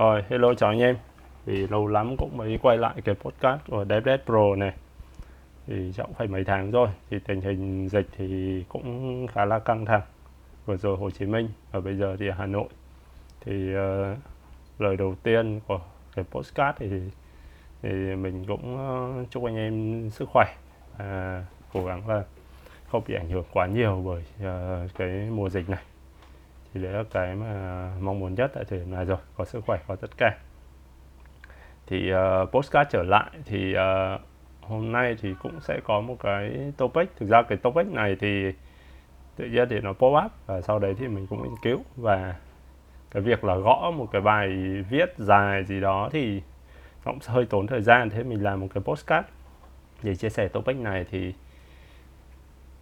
Rồi, hello chào anh em. Thì lâu lắm cũng mới quay lại cái podcast của DevDev Pro này. Thì chắc cũng phải mấy tháng rồi. Thì tình hình dịch thì cũng khá là căng thẳng. Vừa rồi Hồ Chí Minh và bây giờ thì Hà Nội. Thì uh, lời đầu tiên của cái podcast thì thì mình cũng uh, chúc anh em sức khỏe à, cố gắng là không bị ảnh hưởng quá nhiều bởi uh, cái mùa dịch này thì đấy là cái mà mong muốn nhất tại thời điểm này rồi. Có sức khỏe có tất cả. Thì uh, postcard trở lại thì uh, hôm nay thì cũng sẽ có một cái topic. Thực ra cái topic này thì tự nhiên thì nó pop up và sau đấy thì mình cũng nghiên cứu. Và cái việc là gõ một cái bài viết dài gì đó thì nó cũng hơi tốn thời gian. Thế mình làm một cái postcard để chia sẻ topic này thì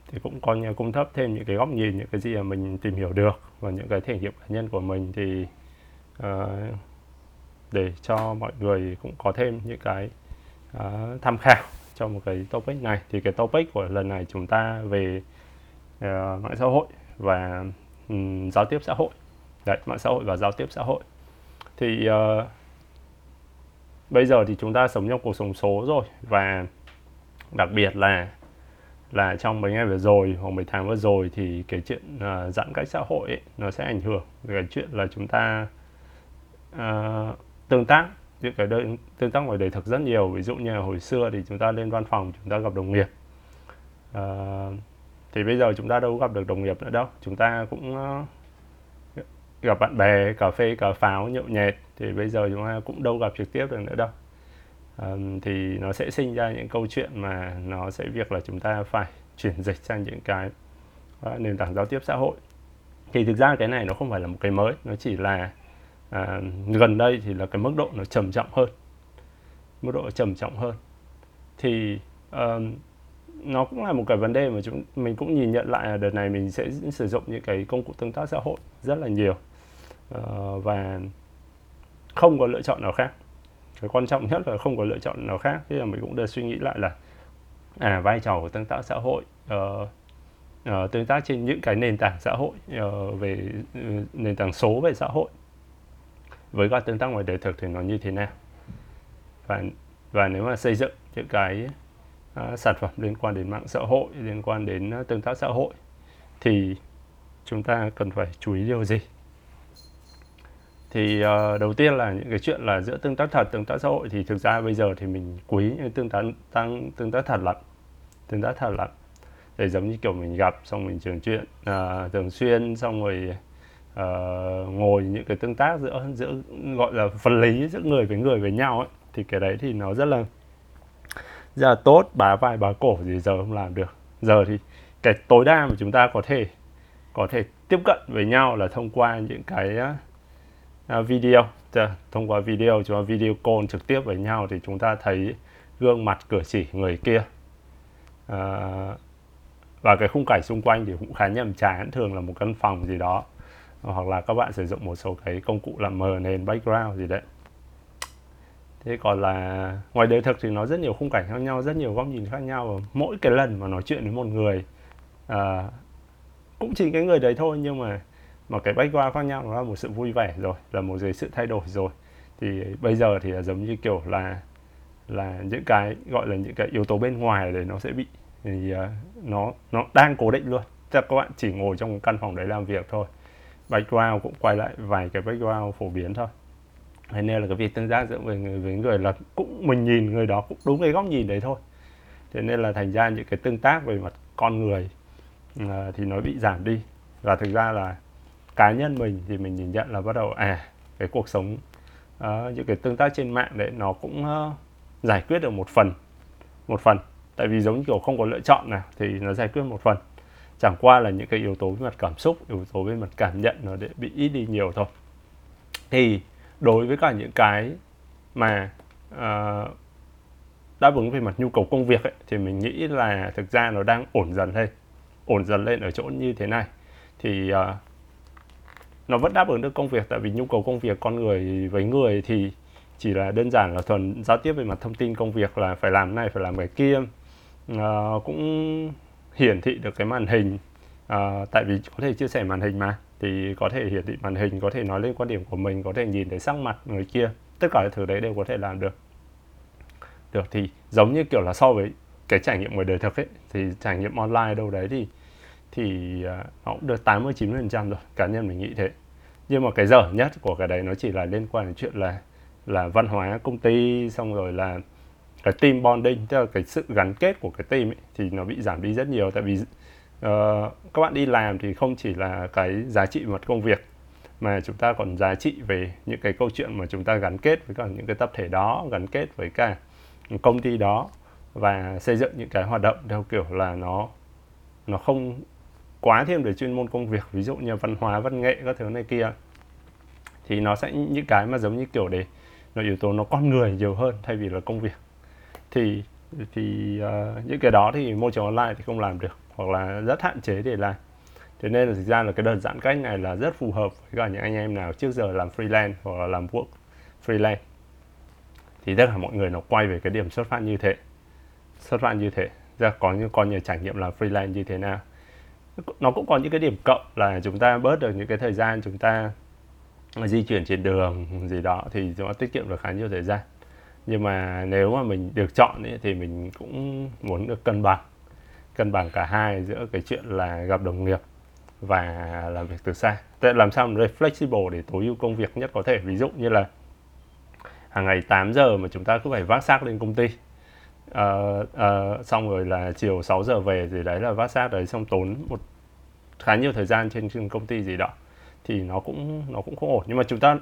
thì cũng có như cung cấp thêm những cái góc nhìn những cái gì mà mình tìm hiểu được và những cái thể nghiệm cá nhân của mình thì uh, để cho mọi người cũng có thêm những cái uh, tham khảo cho một cái topic này. Thì cái topic của lần này chúng ta về uh, mạng xã hội và um, giao tiếp xã hội. Đấy mạng xã hội và giao tiếp xã hội. Thì uh, bây giờ thì chúng ta sống trong cuộc sống số rồi và đặc biệt là là trong mấy ngày vừa rồi hoặc mấy tháng vừa rồi thì cái chuyện uh, giãn cách xã hội ấy, nó sẽ ảnh hưởng. Cái chuyện là chúng ta uh, tương tác những cái đời, tương tác ngoài đời thực rất nhiều. Ví dụ như là hồi xưa thì chúng ta lên văn phòng chúng ta gặp đồng nghiệp. Uh, thì bây giờ chúng ta đâu gặp được đồng nghiệp nữa đâu. Chúng ta cũng uh, gặp bạn bè cà phê cà pháo nhậu nhẹt. Thì bây giờ chúng ta cũng đâu gặp trực tiếp được nữa đâu um, thì nó sẽ sinh ra những câu chuyện mà nó sẽ việc là chúng ta phải chuyển dịch sang những cái uh, nền tảng giao tiếp xã hội. Thì thực ra cái này nó không phải là một cái mới nó chỉ là uh, gần đây thì là cái mức độ nó trầm trọng hơn. Mức độ trầm trọng hơn. Thì um, nó cũng là một cái vấn đề mà chúng mình cũng nhìn nhận lại là đợt này mình sẽ sử dụng những cái công cụ tương tác xã hội rất là nhiều. Uh, và không có lựa chọn nào khác cái quan trọng nhất là không có lựa chọn nào khác. Thế là mình cũng được suy nghĩ lại là à vai trò của tương tác xã hội uh, uh, tương tác trên những cái nền tảng xã hội uh, về uh, nền tảng số về xã hội. Với các tương tác ngoài đời thực thì nó như thế nào? Và và nếu mà xây dựng những cái uh, sản phẩm liên quan đến mạng xã hội liên quan đến uh, tương tác xã hội thì chúng ta cần phải chú ý điều gì? Thì uh, đầu tiên là những cái chuyện là giữa tương tác thật tương tác xã hội thì thực ra bây giờ thì mình quý những tương tác tăng tương tác thật lắm tương tác thật lắm. Để giống như kiểu mình gặp xong mình trường chuyện uh, thường xuyên xong rồi uh, ngồi những cái tương tác giữa giữa gọi là vật lý giữa người với người với nhau ấy thì cái đấy thì nó rất là rất là tốt bá vai bá cổ gì giờ không làm được. Giờ thì cái tối đa mà chúng ta có thể có thể tiếp cận với nhau là thông qua những cái uh, À, video. Thông qua video chúng ta video call trực tiếp với nhau thì chúng ta thấy gương mặt cử chỉ người kia. À, và cái khung cảnh xung quanh thì cũng khá nhầm chán thường là một căn phòng gì đó hoặc là các bạn sử dụng một số cái công cụ làm mờ nền background gì đấy. Thế còn là ngoài đời thực thì nó rất nhiều khung cảnh khác nhau rất nhiều góc nhìn khác nhau và mỗi cái lần mà nói chuyện với một người à, cũng chỉ cái người đấy thôi nhưng mà mà cái background khác nhau nó là một sự vui vẻ rồi là một cái sự thay đổi rồi. Thì bây giờ thì là giống như kiểu là là những cái gọi là những cái yếu tố bên ngoài để nó sẽ bị thì uh, nó nó đang cố định luôn. Chắc các bạn chỉ ngồi trong căn phòng đấy làm việc thôi. Background cũng quay lại vài cái background phổ biến thôi. Thế nên là cái việc tương tác giữa người người với người là cũng mình nhìn người đó cũng đúng cái góc nhìn đấy thôi. Thế nên là thành ra những cái tương tác về mặt con người uh, thì nó bị giảm đi. Và thực ra là cá nhân mình thì mình nhìn nhận là bắt đầu à cái cuộc sống uh, những cái tương tác trên mạng đấy nó cũng uh, giải quyết được một phần một phần. Tại vì giống kiểu không có lựa chọn nào thì nó giải quyết một phần. Chẳng qua là những cái yếu tố về mặt cảm xúc yếu tố về mặt cảm nhận nó để bị ít đi nhiều thôi. Thì đối với cả những cái mà uh, đáp ứng về mặt nhu cầu công việc ấy, thì mình nghĩ là thực ra nó đang ổn dần lên ổn dần lên ở chỗ như thế này. Thì uh, nó vẫn đáp ứng được công việc tại vì nhu cầu công việc con người với người thì chỉ là đơn giản là thuần giao tiếp về mặt thông tin công việc là phải làm này phải làm cái kia. Uh, cũng hiển thị được cái màn hình. Uh, tại vì có thể chia sẻ màn hình mà thì có thể hiển thị màn hình có thể nói lên quan điểm của mình có thể nhìn thấy sắc mặt người kia. Tất cả những thứ đấy đều có thể làm được. Được thì giống như kiểu là so với cái trải nghiệm ngoài đời thực ấy thì trải nghiệm online đâu đấy thì thì à, nó cũng được 80 90 phần trăm rồi cá nhân mình nghĩ thế. Nhưng mà cái dở nhất của cái đấy nó chỉ là liên quan đến chuyện là là văn hóa công ty xong rồi là cái team bonding tức là cái sự gắn kết của cái team ấy, thì nó bị giảm đi rất nhiều. Tại vì uh, các bạn đi làm thì không chỉ là cái giá trị mặt công việc mà chúng ta còn giá trị về những cái câu chuyện mà chúng ta gắn kết với cả những cái tập thể đó gắn kết với cả công ty đó và xây dựng những cái hoạt động theo kiểu là nó nó không quá thêm về chuyên môn công việc ví dụ như văn hóa văn nghệ các thứ này kia thì nó sẽ những cái mà giống như kiểu để nó yếu tố nó con người nhiều hơn thay vì là công việc. Thì thì uh, những cái đó thì môi trường online thì không làm được hoặc là rất hạn chế để làm. Thế nên là thực ra là cái đợt giãn cách này là rất phù hợp với cả những anh em nào trước giờ làm freelance hoặc là làm work freelance. Thì tất cả mọi người nó quay về cái điểm xuất phát như thế xuất phát như thế. Ra có những con nhiều trải nghiệm làm freelance như thế nào nó cũng có những cái điểm cộng là chúng ta bớt được những cái thời gian chúng ta di chuyển trên đường gì đó thì chúng ta tiết kiệm được khá nhiều thời gian. Nhưng mà nếu mà mình được chọn ấy, thì mình cũng muốn được cân bằng cân bằng cả hai giữa cái chuyện là gặp đồng nghiệp và làm việc từ xa. Tại làm sao để flexible để tối ưu công việc nhất có thể? Ví dụ như là hàng ngày 8 giờ mà chúng ta cứ phải vác xác lên công ty uh, uh, xong rồi là chiều 6 giờ về thì đấy là vác xác đấy xong tốn một khá nhiều thời gian trên, trên công ty gì đó. Thì nó cũng nó cũng không ổn. Nhưng mà chúng ta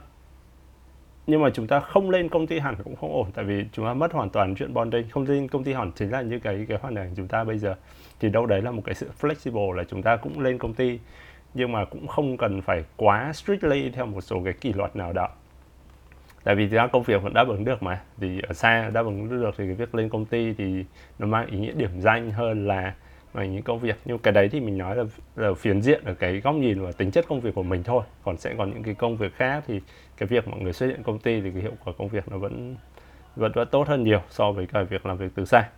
nhưng mà chúng ta không lên công ty hẳn cũng không ổn tại vì chúng ta mất hoàn toàn chuyện bonding. Không lên công ty hẳn chính là như cái cái hoàn cảnh chúng ta bây giờ. Thì đâu đấy là một cái sự flexible là chúng ta cũng lên công ty nhưng mà cũng không cần phải quá strictly theo một số cái kỷ luật nào đó tại vì ra công việc vẫn đáp ứng được mà. Thì ở xa đáp ứng được thì cái việc lên công ty thì nó mang ý nghĩa điểm danh hơn là mà những công việc. Nhưng cái đấy thì mình nói là, là phiến diện ở cái góc nhìn và tính chất công việc của mình thôi. Còn sẽ còn những cái công việc khác thì cái việc mọi người xuất hiện công ty thì cái hiệu quả công việc nó vẫn vẫn vẫn tốt hơn nhiều so với cả việc làm việc từ xa.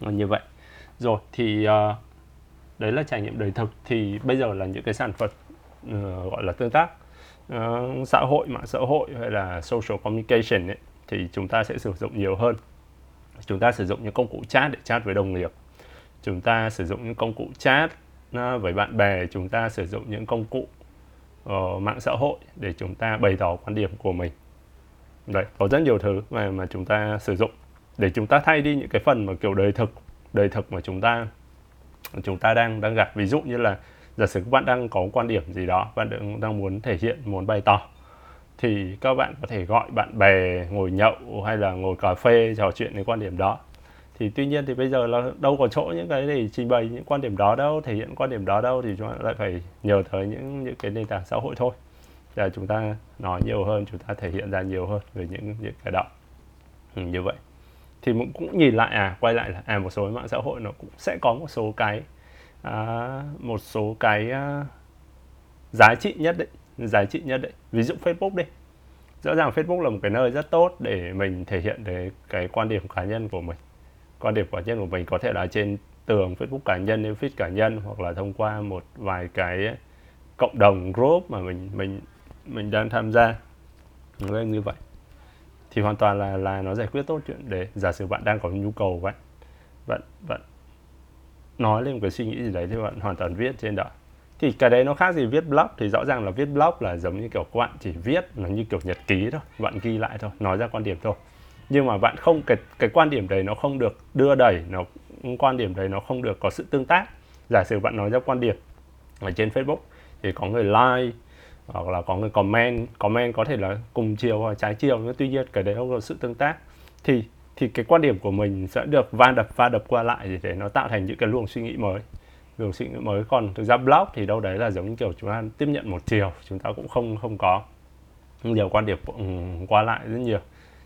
Như vậy. Rồi thì uh, đấy là trải nghiệm đời thực. Thì bây giờ là những cái sản phẩm uh, gọi là tương tác uh, xã hội mạng xã hội hay là social communication ấy, thì chúng ta sẽ sử dụng nhiều hơn. Chúng ta sử dụng những công cụ chat để chat với đồng nghiệp. Chúng ta sử dụng những công cụ chat uh, với bạn bè. Chúng ta sử dụng những công cụ uh, mạng xã hội để chúng ta bày tỏ quan điểm của mình. Đấy có rất nhiều thứ mà mà chúng ta sử dụng để chúng ta thay đi những cái phần mà kiểu đời thực đời thực mà chúng ta chúng ta đang đang gặp. Ví dụ như là giả sử các bạn đang có quan điểm gì đó bạn đang, đang muốn thể hiện muốn bày tỏ thì các bạn có thể gọi bạn bè ngồi nhậu hay là ngồi cà phê trò chuyện cái quan điểm đó. Thì tuy nhiên thì bây giờ là đâu có chỗ những cái để trình bày những quan điểm đó đâu thể hiện quan điểm đó đâu thì chúng ta lại phải nhờ tới những những cái nền tảng xã hội thôi. Là chúng ta nói nhiều hơn chúng ta thể hiện ra nhiều hơn về những những cái đó. Ừ, như vậy. Thì cũng nhìn lại à quay lại là à một số mạng xã hội nó cũng sẽ có một số cái à, một số cái à, giá trị nhất định giá trị nhất định ví dụ Facebook đi. Rõ ràng Facebook là một cái nơi rất tốt để mình thể hiện cái cái quan điểm cá nhân của mình. Quan điểm cá nhân của mình có thể là trên tường Facebook cá nhân hay feed cá nhân hoặc là thông qua một vài cái cộng đồng group mà mình mình mình đang tham gia. Lên như vậy. Thì hoàn toàn là là nó giải quyết tốt chuyện để giả sử bạn đang có nhu cầu vậy. Bạn bạn nói lên một cái suy nghĩ gì đấy thì bạn hoàn toàn viết trên đó. Thì cái đấy nó khác gì viết blog thì rõ ràng là viết blog là giống như kiểu các bạn chỉ viết, nó như kiểu nhật ký thôi, bạn ghi lại thôi, nói ra quan điểm thôi. Nhưng mà bạn không, cái cái quan điểm đấy nó không được đưa đẩy, nó, quan điểm đấy nó không được có sự tương tác. Giả sử bạn nói ra quan điểm ở trên Facebook thì có người like, hoặc là có người comment comment có thể là cùng chiều hoặc trái chiều, nhưng tuy nhiên cái đấy không có sự tương tác. Thì thì cái quan điểm của mình sẽ được va đập va đập qua lại để nó tạo thành những cái luồng suy nghĩ mới. Luồng suy nghĩ mới còn thực ra blog thì đâu đấy là giống như kiểu chúng ta tiếp nhận một chiều chúng ta cũng không không có. Nhiều quan điểm ừ, qua lại rất nhiều.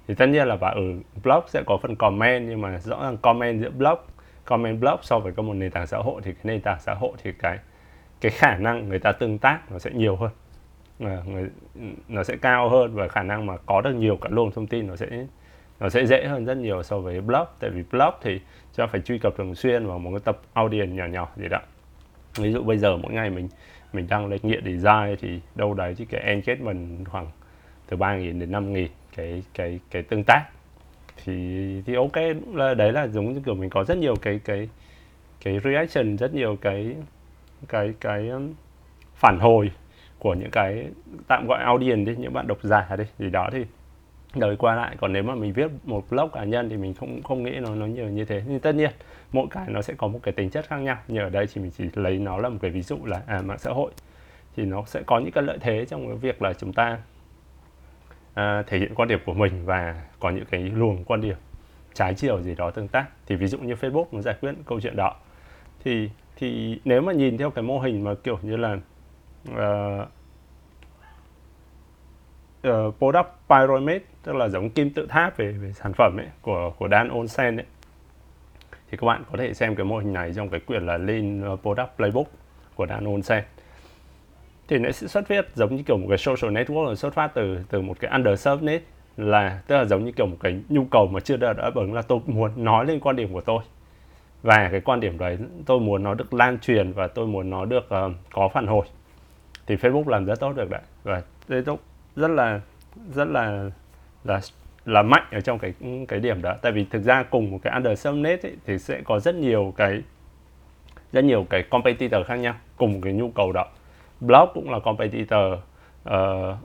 Thì tất nhiên là và ở ừ, blog sẽ có phần comment nhưng mà rõ ràng comment giữa blog comment blog so với các một nền tảng xã hội thì cái nền tảng xã hội thì cái cái khả năng người ta tương tác nó sẽ nhiều hơn. Người, ừ, nó sẽ cao hơn và khả năng mà có được nhiều cả luồng thông tin nó sẽ nó sẽ dễ hơn rất nhiều so với blog, tại vì blog thì cho phải truy cập thường xuyên vào một cái tập audience nhỏ nhỏ gì đó. Ví dụ bây giờ mỗi ngày mình mình đăng lên nghiện design thì đâu đấy thì cái engagement khoảng từ 3.000 đến 5.000 cái cái cái tương tác. Thì thì ok, là đấy là giống như kiểu mình có rất nhiều cái cái cái reaction, rất nhiều cái cái cái um, phản hồi của những cái tạm gọi audience đi, những bạn độc giả đi. Gì đó thì đời qua lại còn nếu mà mình viết một blog cá nhân thì mình không không nghĩ nó nó nhiều như thế. Nhưng tất nhiên mỗi cái nó sẽ có một cái tính chất khác nhau. Như ở đây thì mình chỉ lấy nó là một cái ví dụ là à, mạng xã hội. Thì nó sẽ có những cái lợi thế trong cái việc là chúng ta à, thể hiện quan điểm của mình và có những cái luồng quan điểm trái chiều gì đó tương tác. Thì ví dụ như Facebook nó giải quyết câu chuyện đó. Thì thì nếu mà nhìn theo cái mô hình mà kiểu như là uh, uh, product pyramid tức là giống kim tự tháp về, về sản phẩm ấy của của Dan Olsen ấy. Thì các bạn có thể xem cái mô hình này trong cái quyển là Lean ờ, Product Playbook của Dan Olsen. Thì nó sẽ xuất phát giống như kiểu một cái social network là xuất phát từ từ một cái underserved need là tức là giống như kiểu một cái nhu cầu mà chưa được đáp ứng là tôi muốn nói lên quan điểm của tôi. Và cái quan điểm đấy tôi muốn nó được lan truyền và tôi muốn nó được uh, có phản hồi. Thì Facebook làm rất tốt được đấy. Và Facebook rất là rất là là là mạnh ở trong cái cái điểm đó. Tại vì thực ra cùng một cái underserved net ấy, thì sẽ có rất nhiều cái rất nhiều cái competitor khác nhau cùng cái nhu cầu đó. Blog cũng là competitor ờ, uh,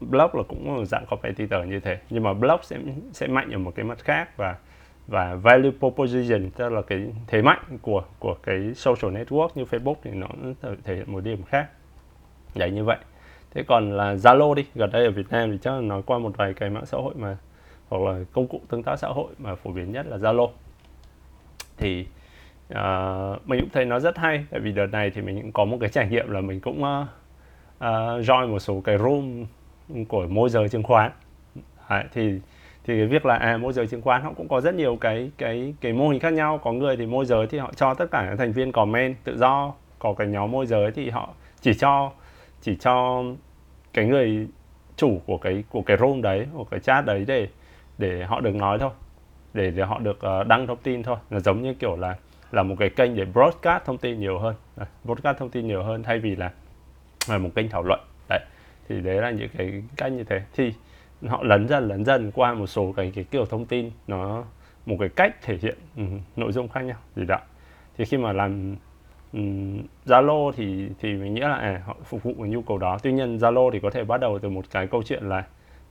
blog là cũng dạng competitor như thế. Nhưng mà blog sẽ sẽ mạnh ở một cái mặt khác và và value proposition tức là cái thế mạnh của của cái social network như Facebook thì nó thể hiện một điểm khác. Đấy như vậy thế còn là Zalo đi gần đây ở Việt Nam thì chắc là nói qua một vài cái mạng xã hội mà hoặc là công cụ tương tác xã hội mà phổ biến nhất là Zalo. Thì uh, mình cũng thấy nó rất hay tại vì đợt này thì mình cũng có một cái trải nghiệm là mình cũng uh, uh, join một số cái room của môi giới chứng khoán. Đấy, thì thì cái việc là à môi giới chứng khoán họ cũng có rất nhiều cái cái cái mô hình khác nhau. Có người thì môi giới thì họ cho tất cả các thành viên comment tự do có cái nhóm môi giới thì họ chỉ cho chỉ cho cái người chủ của cái của cái room đấy của cái chat đấy để để họ được nói thôi. Để để họ được uh, đăng thông tin thôi. Là giống như kiểu là là một cái kênh để broadcast thông tin nhiều hơn. Broadcast thông tin nhiều hơn thay vì là là một kênh thảo luận. Đấy thì đấy là những cái cách như thế. Thì họ lấn dần lấn dần qua một số cái cái kiểu thông tin nó một cái cách thể hiện um, nội dung khác nhau. Gì đó. Thì khi mà làm Ừ, Zalo thì thì mình nghĩ là à, họ phục vụ cái nhu cầu đó. Tuy nhiên Zalo thì có thể bắt đầu từ một cái câu chuyện là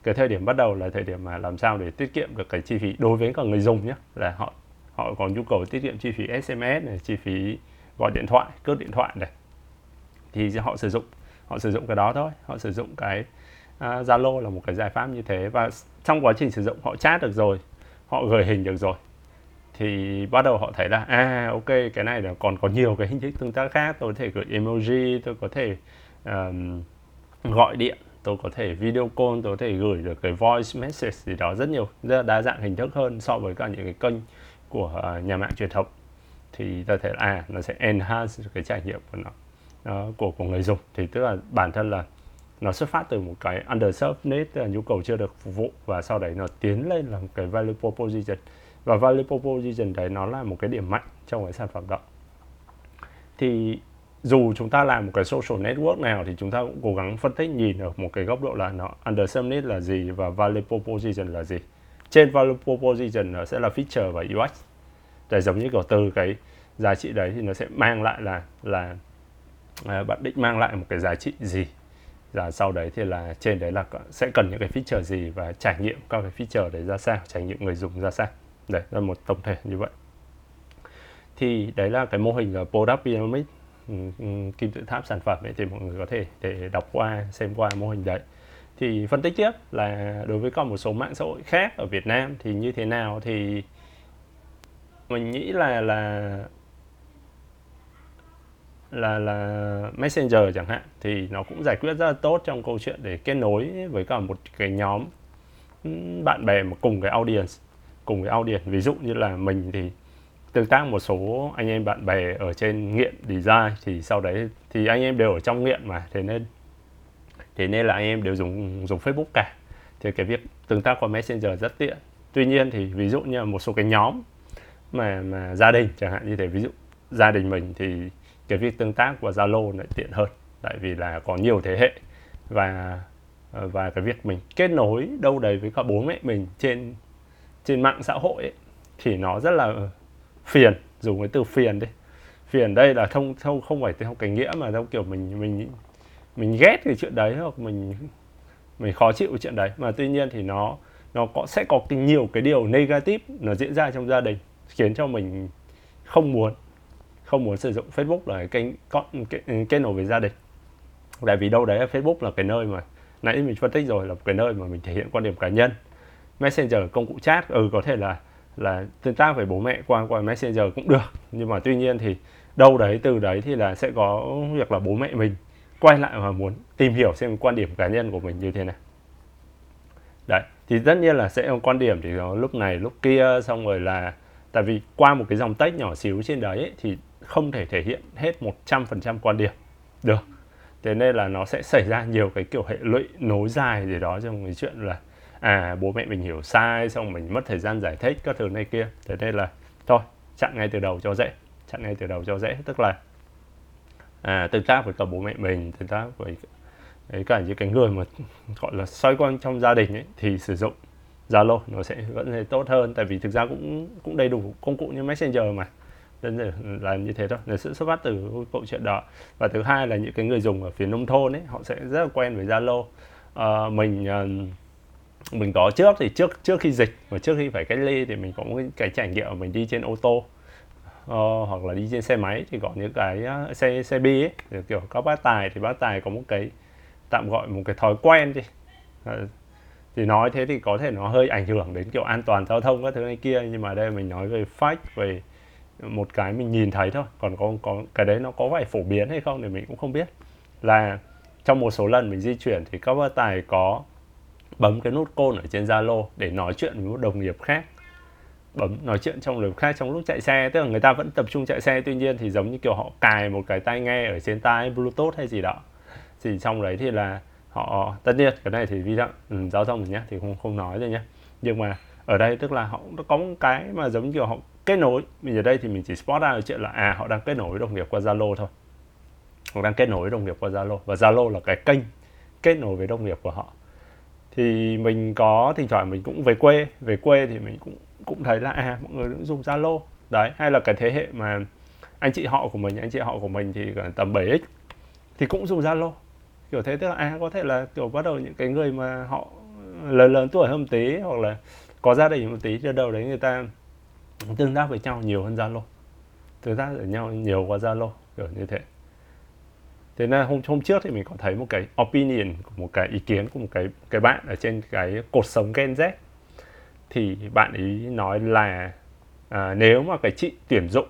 cái thời điểm bắt đầu là thời điểm mà làm sao để tiết kiệm được cái chi phí đối với cả người dùng nhé là họ họ có nhu cầu tiết kiệm chi phí SMS này chi phí gọi điện thoại cước điện thoại này. Thì họ sử dụng họ sử dụng cái đó thôi. Họ sử dụng cái à, Zalo uh, là một cái giải pháp như thế. Và trong quá trình sử dụng họ chat được rồi họ gửi hình được rồi thì bắt đầu họ thấy là à ok cái này là còn có nhiều cái hình thức tương tác khác. Tôi có thể gửi emoji tôi có thể um, gọi điện tôi có thể video call tôi có thể gửi được cái voice message gì đó rất nhiều rất là đa dạng hình thức hơn so với cả những cái kênh của uh, nhà mạng truyền thống. Thì ta thể à nó sẽ enhance cái trải nghiệm của nó uh, của của người dùng. Thì tức là bản thân là nó xuất phát từ một cái underserved need là ờ, nhu cầu chưa được phục vụ và sau đấy nó tiến lên là một cái value proposition và value proposition đấy nó là một cái điểm mạnh trong cái sản phẩm đó. Thì dù chúng ta làm một cái social network nào thì chúng ta cũng cố gắng phân tích nhìn ở một cái góc độ là nó underserved need là gì và value proposition là gì. Trên value proposition nó sẽ là feature và UX để giống như kiểu từ cái giá trị đấy thì nó sẽ mang lại là là à, bạn định mang lại một cái giá trị gì. Và sau đấy thì là trên đấy là sẽ cần những cái feature gì và trải nghiệm các cái feature đấy ra sao trải nghiệm người dùng ra sao đấy, là một tổng thể như vậy. Thì đấy là cái mô hình là product pyramid ừ, ừ, kim tự tháp sản phẩm ấy, thì mọi người có thể để đọc qua, xem qua mô hình đấy. Thì phân tích tiếp là đối với còn một số mạng xã hội khác ở Việt Nam thì như thế nào thì mình nghĩ là là là là messenger chẳng hạn thì nó cũng giải quyết rất là tốt trong câu chuyện để kết nối với cả một cái nhóm ừ, bạn bè mà cùng cái audience cùng với audience ví dụ như là mình thì tương tác một số anh em bạn bè ở trên nghiện design thì sau đấy thì anh em đều ở trong nghiện mà. Thế nên thế nên là anh em đều dùng dùng Facebook cả. Thì cái việc tương tác qua messenger rất tiện. Tuy nhiên thì ví dụ như là một số cái nhóm mà mà gia đình chẳng hạn như thế, ví dụ gia đình mình thì cái việc tương tác của Zalo lại tiện hơn. Tại vì là có nhiều thế hệ và và cái việc mình kết nối đâu đấy với cả bố mẹ mình trên trên mạng xã hội ấy, thì nó rất là phiền dùng cái từ phiền đi. Phiền đây là không không không phải theo cái nghĩa mà theo kiểu mình mình mình ghét cái chuyện đấy hoặc mình mình khó chịu cái chuyện đấy. Mà tuy nhiên thì nó nó có sẽ có cái nhiều cái điều negative nó diễn ra trong gia đình khiến cho mình không muốn không muốn sử dụng Facebook là cái kênh con cái, kết nối với gia đình. Tại vì đâu đấy Facebook là cái nơi mà nãy mình phân tích rồi là cái nơi mà mình thể hiện quan điểm cá nhân. Messenger công cụ chat ừ có thể là là tương tác với bố mẹ qua qua Messenger cũng được. Nhưng mà tuy nhiên thì đâu đấy từ đấy thì là sẽ có việc là bố mẹ mình quay lại và muốn tìm hiểu xem quan điểm cá nhân của mình như thế nào. Đấy thì tất nhiên là sẽ có quan điểm thì nó lúc này lúc kia xong rồi là tại vì qua một cái dòng text nhỏ xíu trên đấy ấy, thì không thể thể hiện hết 100% quan điểm được. Thế nên là nó sẽ xảy ra nhiều cái kiểu hệ lụy nối dài gì đó trong cái chuyện là à bố mẹ mình hiểu sai xong mình mất thời gian giải thích các thứ này kia. Thế nên là thôi chặn ngay từ đầu cho dễ chặn ngay từ đầu cho dễ. Tức là à, tương tác với cả bố mẹ mình tương tác với đấy cả những cái người mà gọi là xoay quanh trong gia đình ấy thì sử dụng Zalo nó sẽ vẫn sẽ tốt hơn. Tại vì thực ra cũng cũng đầy đủ công cụ như Messenger mà. Đơn giản là như thế thôi. Là sự xuất phát từ câu chuyện đó. Và thứ hai là những cái người dùng ở phía nông thôn ấy họ sẽ rất là quen với Zalo. À, mình ờ, mình có trước thì trước trước khi dịch và trước khi phải cách ly thì mình có một cái trải nghiệm mình đi trên ô tô uh, hoặc là đi trên xe máy thì có những cái uh, xe xe bi ấy kiểu các bác tài thì bác tài có một cái tạm gọi một cái thói quen đi. Uh, thì nói thế thì có thể nó hơi ảnh hưởng đến kiểu an toàn giao thông các thứ này kia nhưng mà đây mình nói về fact về một cái mình nhìn thấy thôi. Còn có có cái đấy nó có phải phổ biến hay không thì mình cũng không biết. Là trong một số lần mình di chuyển thì các bác tài có bấm cái nút côn ở trên Zalo để nói chuyện với một đồng nghiệp khác. Bấm nói chuyện trong lúc khác trong lúc chạy xe tức là người ta vẫn tập trung chạy xe tuy nhiên thì giống như kiểu họ cài một cái tai nghe ở trên tai bluetooth hay gì đó. Thì trong đấy thì là họ tất nhiên cái này thì vi phạm ừ, giao thông nhé thì không không nói rồi nhé nhưng mà ở đây tức là họ có một cái mà giống như kiểu họ kết nối. Mình ở đây thì mình chỉ spot ra chuyện là à họ đang kết nối với đồng nghiệp qua Zalo thôi. Họ đang kết nối với đồng nghiệp qua Zalo. Và Zalo là cái kênh kết nối với đồng nghiệp của họ thì mình có thỉnh thoảng mình cũng về quê về quê thì mình cũng cũng thấy là à mọi người cũng dùng Zalo. Đấy, hay là cái thế hệ mà anh chị họ của mình, anh chị họ của mình thì tầm 7x thì cũng dùng Zalo. Kiểu thế, tức là à có thể là, kiểu, bắt đầu những cái người mà họ lớn lớn tuổi hơn một tí hoặc là có gia đình một tí từ đầu đấy người ta tương tác với nhau nhiều hơn Zalo. Tương tác với nhau nhiều qua Zalo, kiểu như thế thế nên hôm hôm trước thì mình có thấy một cái opinion của một cái ý kiến của một cái cái bạn ở trên cái cột sống Gen Z. Thì bạn ấy nói là à, nếu mà cái chị tuyển dụng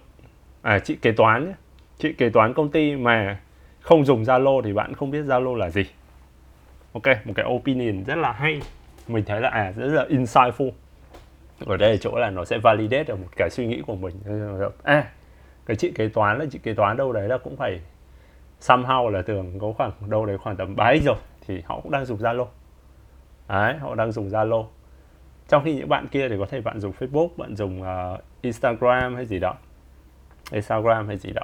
à chị kế toán chị kế toán công ty mà không dùng Zalo thì bạn không biết Zalo là gì. Ok một cái opinion rất là hay. Mình thấy là à rất là insightful. Ở đây chỗ là nó sẽ validate được một cái suy nghĩ của mình. À cái chị kế toán là chị kế toán đâu đấy là cũng phải somehow là tưởng có khoảng đâu đấy khoảng tầm 7 rồi thì họ cũng đang dùng Zalo. Đấy họ đang dùng Zalo. Trong khi những bạn kia thì có thể bạn dùng Facebook bạn dùng uh, Instagram hay gì đó. Instagram hay gì đó.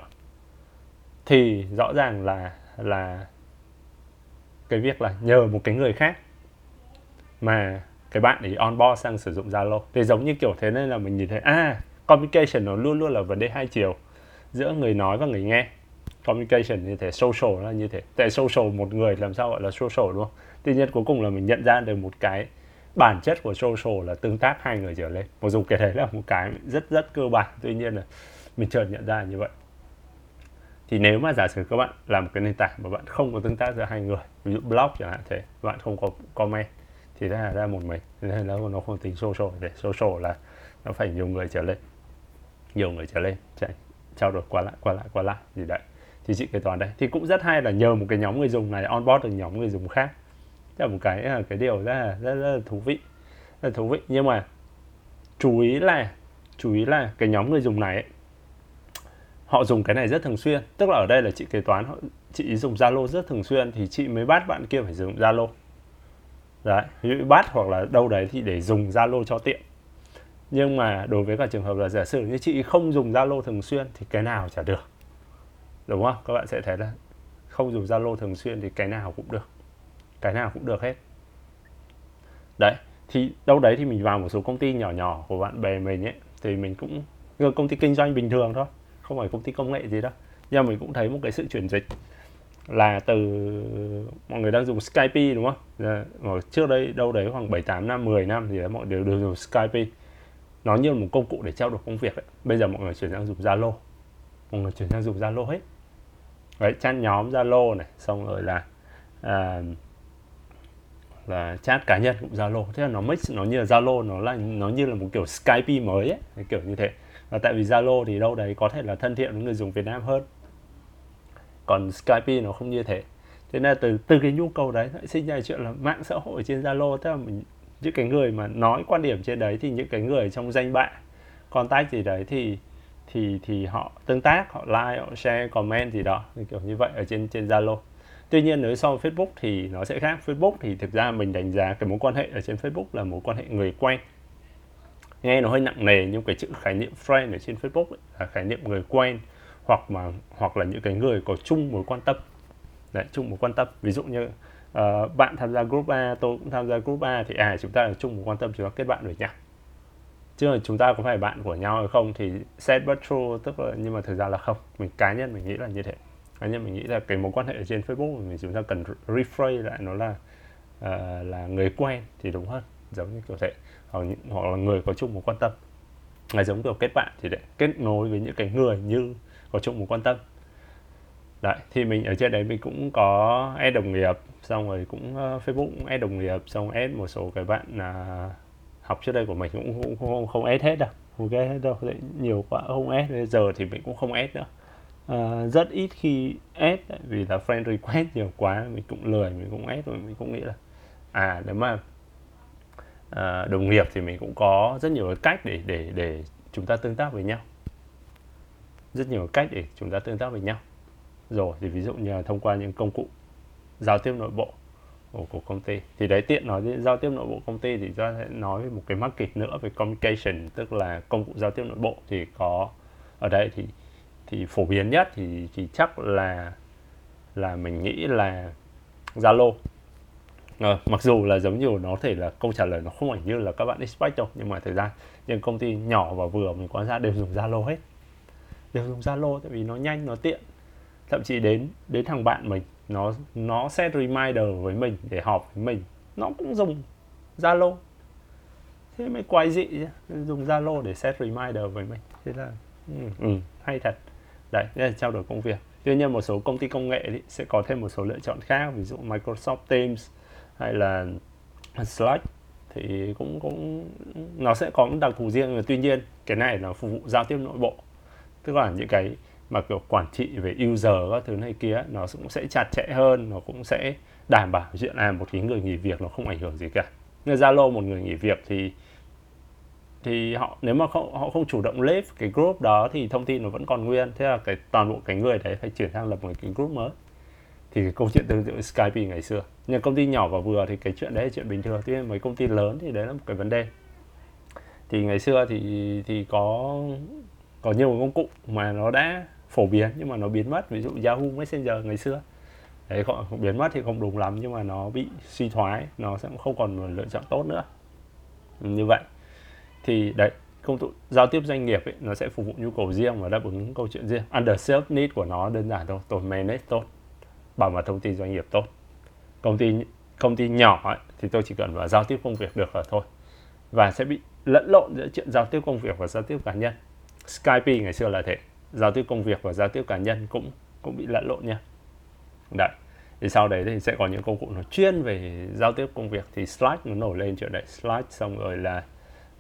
Thì rõ ràng là là cái việc là nhờ một cái người khác mà cái bạn ấy on board sang sử dụng Zalo. Thì giống như kiểu thế nên là mình nhìn thấy à communication nó luôn luôn là vấn đề hai chiều giữa người nói và người nghe communication, như thế social là như thế. Tại social một người làm sao gọi là social, đúng không? Tuy nhiên cuối cùng là mình nhận ra được một cái bản chất của social là tương tác hai người trở lên. Mặc dù cái đấy là một cái rất rất cơ bản, tuy nhiên là mình chợt nhận ra như vậy. Thì nếu mà giả sử các bạn làm một cái nền tảng mà bạn không có tương tác giữa hai người, ví dụ blog chẳng hạn thế, bạn không có comment, thì ra là ra một mình. Nên là nó không tính social. Để social là nó phải nhiều người trở lên. Nhiều người trở lên. Chạy, trao đổi qua lại qua lại qua lại. Gì đấy thì chị kế toán đấy. Thì cũng rất hay là nhờ một cái nhóm người dùng này onboard được nhóm người dùng khác. Là một cái à, cái điều rất là rất, rất là thú vị. Rất là thú vị. Nhưng mà chú ý là chú ý là cái nhóm người dùng này ấy, họ dùng cái này rất thường xuyên. Tức là ở đây là chị kế toán họ, chị dùng Zalo rất thường xuyên thì chị mới bắt bạn kia phải dùng Zalo. Đấy ví dụ bắt hoặc là đâu đấy thì để dùng Zalo cho tiện. Nhưng mà đối với cả trường hợp là giả sử như chị không dùng Zalo thường xuyên thì cái nào chả được đúng không các bạn sẽ thấy là không dùng Zalo thường xuyên thì cái nào cũng được cái nào cũng được hết đấy thì đâu đấy thì mình vào một số công ty nhỏ nhỏ của bạn bè mình ấy thì mình cũng công ty kinh doanh bình thường thôi không phải công ty công nghệ gì đâu nhưng mình cũng thấy một cái sự chuyển dịch là từ mọi người đang dùng Skype đúng không? Dạ, là, trước đây đâu đấy khoảng 7 8 năm, 10 năm thì mọi người đều dùng Skype. Nó như một công cụ để trao đổi công việc ấy. Bây giờ mọi người chuyển sang dùng Zalo. Mọi người chuyển sang dùng Zalo hết. Đấy, chat nhóm Zalo này, xong rồi là à, là chat cá nhân cũng Zalo. Thế là nó mix nó như là Zalo, nó là nó như là một kiểu Skype mới ấy, kiểu như thế. Và tại vì Zalo thì đâu đấy có thể là thân thiện với người dùng Việt Nam hơn còn Skype nó không như thế thế nên từ từ cái nhu cầu đấy lại sinh ra chuyện là mạng xã hội trên Zalo tức là mình những cái người mà nói quan điểm trên đấy thì những cái người trong danh bạ contact gì đấy thì thì thì họ tương tác họ like họ share comment gì đó kiểu như vậy ở trên trên Zalo. Tuy nhiên nếu so với Facebook thì nó sẽ khác. Facebook thì thực ra mình đánh giá cái mối quan hệ ở trên Facebook là mối quan hệ người quen. Nghe nó hơi nặng nề nhưng cái chữ khái niệm friend ở trên Facebook ấy, là khái niệm người quen hoặc mà hoặc là những cái người có chung mối quan tâm. Đấy chung mối quan tâm. Ví dụ như uh, bạn tham gia group A tôi cũng tham gia group A thì à chúng ta là chung mối quan tâm chúng ta kết bạn với nhau chứ là chúng ta có phải bạn của nhau hay không thì set but true tức là nhưng mà thực ra là không. Mình cá nhân mình nghĩ là như thế. Cá nhân mình nghĩ là cái mối quan hệ ở trên Facebook mình chúng ta cần rephrase lại nó là uh, là người quen thì đúng hơn giống như kiểu thế. Hoặc, hoặc là người có chung một quan tâm. Là giống kiểu kết bạn thì để kết nối với những cái người như có chung một quan tâm. Đấy thì mình ở trên đấy mình cũng có add đồng nghiệp xong rồi cũng uh, Facebook cũng add đồng nghiệp xong add một số cái bạn uh, học trước đây của mình cũng không không, không ép hết đâu không add hết đâu. Nhiều quá không ép bây giờ thì mình cũng không ép nữa. À, rất ít khi ép vì là friend request nhiều quá mình cũng lười mình cũng ép rồi mình cũng nghĩ là à nếu mà à, đồng nghiệp thì mình cũng có rất nhiều cách để để để chúng ta tương tác với nhau. Rất nhiều cách để chúng ta tương tác với nhau. Rồi thì ví dụ như là thông qua những công cụ giao tiếp nội bộ của, của công ty. Thì đấy tiện nói đến giao tiếp nội bộ công ty thì ta sẽ nói về một cái market nữa về communication tức là công cụ giao tiếp nội bộ. Thì có ở đây thì thì phổ biến nhất thì thì chắc là là mình nghĩ là Zalo. À, mặc dù là giống như nó thể là câu trả lời nó không ảnh như là các bạn expect đâu nhưng mà thời gian những công ty nhỏ và vừa mình quan sát đều dùng Zalo hết. Đều dùng Zalo tại vì nó nhanh nó tiện. Thậm chí đến đến thằng bạn mình nó nó set reminder với mình để họp với mình. Nó cũng dùng Zalo. Thế mới quái dị chứ dùng Zalo để set reminder với mình. Thế là ừ, ừ, hay thật. Đấy đây là trao đổi công việc. Tuy nhiên một số công ty công nghệ thì sẽ có thêm một số lựa chọn khác ví dụ Microsoft Teams hay là Slack thì cũng cũng nó sẽ có đặc thù riêng. Tuy nhiên cái này là phục vụ giao tiếp nội bộ. Tức là những cái mà kiểu quản trị về user các thứ này kia nó cũng sẽ chặt chẽ hơn nó cũng sẽ đảm bảo chuyện là một cái người nghỉ việc nó không ảnh hưởng gì cả. Như Zalo một người nghỉ việc thì thì họ nếu mà không, họ không chủ động leave cái group đó thì thông tin nó vẫn còn nguyên. Thế là cái toàn bộ cái người đấy phải chuyển sang lập một cái group mới. Thì cái câu chuyện tương tự Skype ngày xưa. Nhưng công ty nhỏ và vừa thì cái chuyện đấy là chuyện bình thường. Tuy nhiên mấy công ty lớn thì đấy là một cái vấn đề. Thì ngày xưa thì thì có có nhiều công cụ mà nó đã phổ biến nhưng mà nó biến mất. Ví dụ Yahoo Messenger ngày xưa. Đấy không, biến mất thì không đúng lắm nhưng mà nó bị suy thoái nó sẽ không còn một lựa chọn tốt nữa. Như vậy. Thì đấy công cụ giao tiếp doanh nghiệp ấy, nó sẽ phục vụ nhu cầu riêng và đáp ứng câu chuyện riêng. Under self need của nó đơn giản thôi tôi manage tốt bảo mật thông tin doanh nghiệp tốt. Công ty công ty nhỏ ấy, thì tôi chỉ cần vào giao tiếp công việc được là thôi. Và sẽ bị lẫn lộn giữa chuyện giao tiếp công việc và giao tiếp cá nhân. Skype ngày xưa là thế giao tiếp công việc và giao tiếp cá nhân cũng cũng bị lẫn lộn nha. Đấy thì sau đấy thì sẽ có những công cụ nó chuyên về giao tiếp công việc. Thì slide nó nổi lên chuyện đấy Slide xong rồi là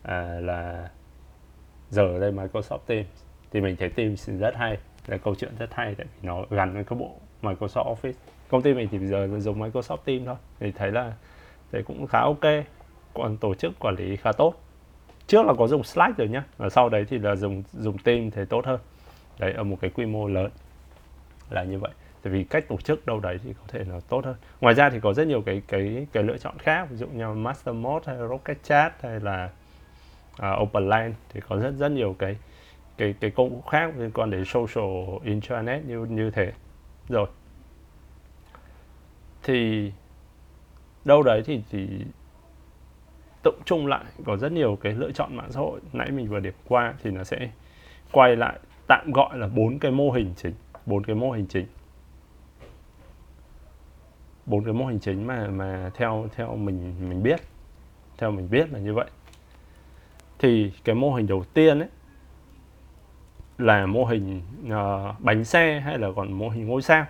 à, là giờ đây Microsoft Teams. Thì mình thấy Teams rất hay. Là câu chuyện rất hay tại vì nó gắn với cái bộ Microsoft Office. Công ty mình thì bây giờ dùng Microsoft Teams thôi. Thì thấy là thấy cũng khá ok. Còn tổ chức quản lý khá tốt. Trước là có dùng Slack rồi nhá. Và sau đấy thì là dùng dùng team thì tốt hơn đấy ở một cái quy mô lớn là như vậy. Tại vì cách tổ chức đâu đấy thì có thể là tốt hơn. Ngoài ra thì có rất nhiều cái cái cái lựa chọn khác ví dụ như Master Mode hay Rocket Chat hay là uh, Open Line thì có rất rất nhiều cái cái cái công cụ khác liên quan đến social intranet như như thế. Rồi. Thì đâu đấy thì thì tổng chung lại có rất nhiều cái lựa chọn mạng xã hội. Nãy mình vừa điểm qua thì nó sẽ quay lại tạm gọi là bốn cái mô hình chính bốn cái mô hình chính. Bốn cái mô hình chính mà mà theo theo mình mình biết theo mình biết là như vậy. Thì cái mô hình đầu tiên ấy là mô hình uh, bánh xe hay là còn mô hình ngôi sao?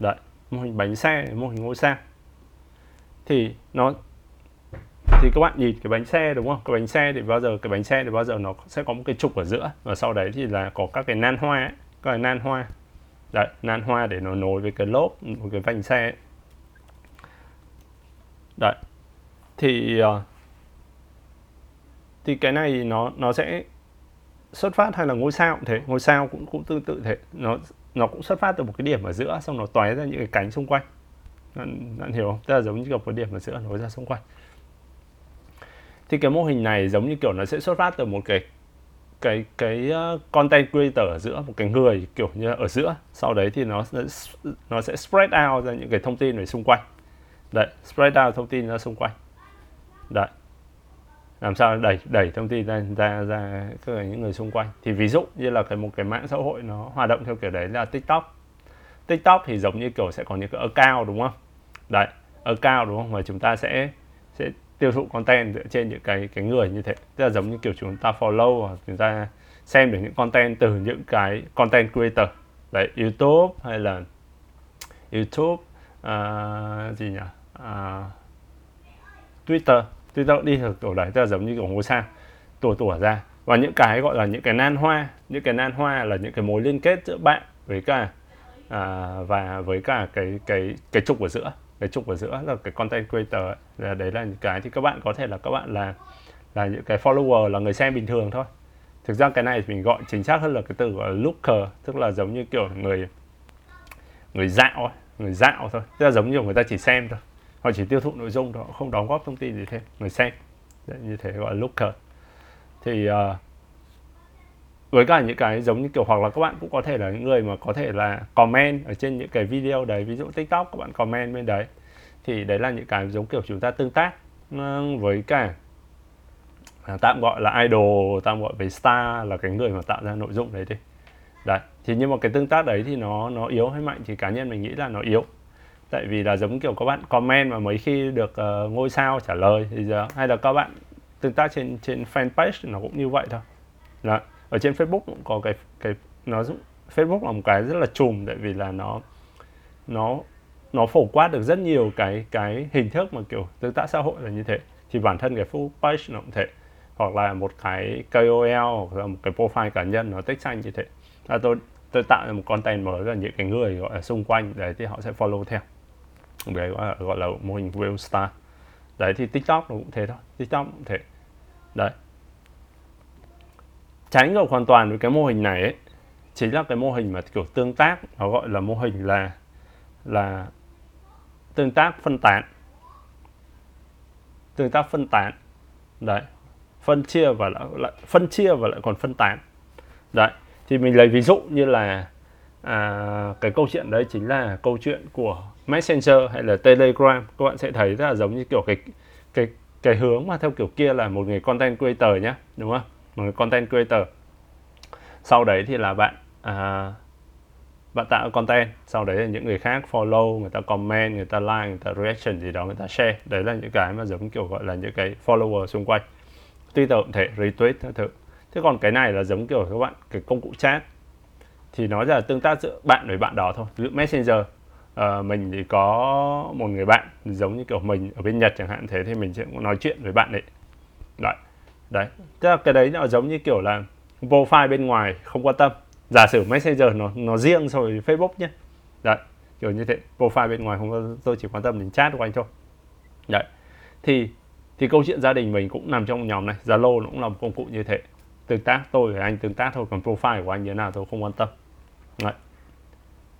Đấy mô hình bánh xe mô hình ngôi sao. Thì nó thì các bạn nhìn cái bánh xe đúng không? Cái bánh xe thì bao giờ cái bánh xe thì bao giờ nó sẽ có một cái trục ở giữa. Và sau đấy thì là có các cái nan hoa ấy, các cái nan hoa. Đấy nan hoa để nó nối với cái lốp một cái vành xe. Ấy. đấy. Thì uh, thì cái này nó nó sẽ xuất phát hay là ngôi sao cũng thế ngôi sao cũng cũng tương tự thế. Nó nó cũng xuất phát từ một cái điểm ở giữa xong nó tóe ra những cái cánh xung quanh. Bạn, bạn hiểu không? Tức là giống như gặp một điểm ở giữa nối ra xung quanh thì cái mô hình này giống như kiểu nó sẽ xuất phát từ một cái cái cái ờ, content creator ở giữa, một cái người kiểu như ở giữa. Sau đấy thì nó nó sẽ spread out ra những cái thông tin về xung quanh. Đấy, spread out thông tin ra xung quanh. Đấy. Làm sao đẩy đẩy thông tin ra ra ra các những người xung quanh. Thì ví dụ như là cái một cái mạng xã hội nó hoạt động theo kiểu đấy là tiktok. Tiktok thì giống như kiểu sẽ có những cái account, đúng không? Đấy, account, đúng không? Và chúng ta sẽ sẽ tiêu thụ content dựa trên những cái cái người như thế. Tức là giống như kiểu chúng ta follow hoặc chúng ta xem được những content từ những cái content creator. Đấy youtube hay là youtube uh, gì nhỉ? Uh, twitter. Twitter đi được tổ đấy tức là giống như kiểu ngôi sao tổ tổ ra. Và những cái gọi là những cái nan hoa những cái nan hoa là những cái mối liên kết giữa bạn với cả uh, và với cả cái cái cái trục ở giữa cái trục ở giữa là cái content creator ấy. là đấy là những cái thì các bạn có thể là các bạn là là những cái follower là người xem bình thường thôi. Thực ra cái này thì mình gọi chính xác hơn là cái từ gọi là looker tức là giống như kiểu người người dạo người dạo thôi. Tức là giống như người ta chỉ xem thôi họ chỉ tiêu thụ nội dung thôi không đóng góp thông tin gì thêm người xem. Đấy, như thế gọi là looker. Thì uh, với cả những cái giống như kiểu hoặc là các bạn cũng có thể là những người mà có thể là comment ở trên những cái video đấy ví dụ tiktok các bạn comment bên đấy. Thì đấy là những cái giống kiểu chúng ta tương tác ờ, với cả à, tạm gọi là idol tạm gọi với star là cái người mà tạo ra nội dung đấy đi. Đấy thì nhưng mà cái tương tác đấy thì nó nó yếu hay mạnh thì cá nhân mình nghĩ là nó yếu. Tại vì là giống kiểu các bạn comment mà mấy khi được uh, ngôi sao trả lời thì giờ hay là các bạn tương tác trên trên fanpage nó cũng như vậy thôi. Đó ở trên Facebook cũng có cái cái nó Facebook là một cái rất là trùm tại vì là nó nó nó phổ quát được rất nhiều cái cái hình thức mà kiểu tương tác xã hội là như thế. Thì bản thân cái full page nó cũng thế. Hoặc là một cái KOL hoặc là một cái profile cá nhân nó tích xanh như thế. Là tôi tôi tạo ra một content mới là những cái người gọi là xung quanh đấy thì họ sẽ follow theo. Đấy gọi là, gọi là mô hình real star. Đấy thì tiktok nó cũng thế thôi. Tiktok cũng thế. Đấy trái ngược hoàn toàn với cái mô hình này ấy chính là cái mô hình mà kiểu tương tác nó gọi là mô hình là là tương tác phân tán. Tương tác phân tán. Đấy. Phân chia và lại, lại phân chia và lại còn phân tán. Đấy. Thì mình lấy ví dụ như là à, cái câu chuyện đấy chính là câu chuyện của Messenger hay là Telegram. Các bạn sẽ thấy rất là giống như kiểu cái cái cái hướng mà theo kiểu kia là một người content creator nhé đúng không? Một người content creator. Sau đấy thì là bạn à, bạn tạo content sau đấy là những người khác follow người ta comment người ta like người ta reaction gì đó người ta share. Đấy là những cái mà giống kiểu gọi là những cái follower xung quanh. Twitter cũng thể retweet các thứ. Thế còn cái này là giống kiểu các bạn cái công cụ chat. Thì nó là tương tác giữa bạn với bạn đó thôi. Ví dụ messenger uh, mình thì có một người bạn giống như kiểu mình ở bên nhật chẳng hạn thế thì mình sẽ nói chuyện với bạn đấy đấy đấy. Tức là cái đấy nó giống như kiểu là profile bên ngoài không quan tâm. Giả sử messenger nó nó riêng rồi facebook nhé. Đấy, kiểu như thế. Profile bên ngoài không có tôi chỉ quan tâm đến chat của anh thôi. Đấy. Thì thì câu chuyện gia đình mình cũng nằm trong nhóm này. Zalo nó cũng là một công cụ như thế. Tương tác, tôi với anh tương tác thôi, còn profile của anh như thế nào tôi không quan tâm. Đấy.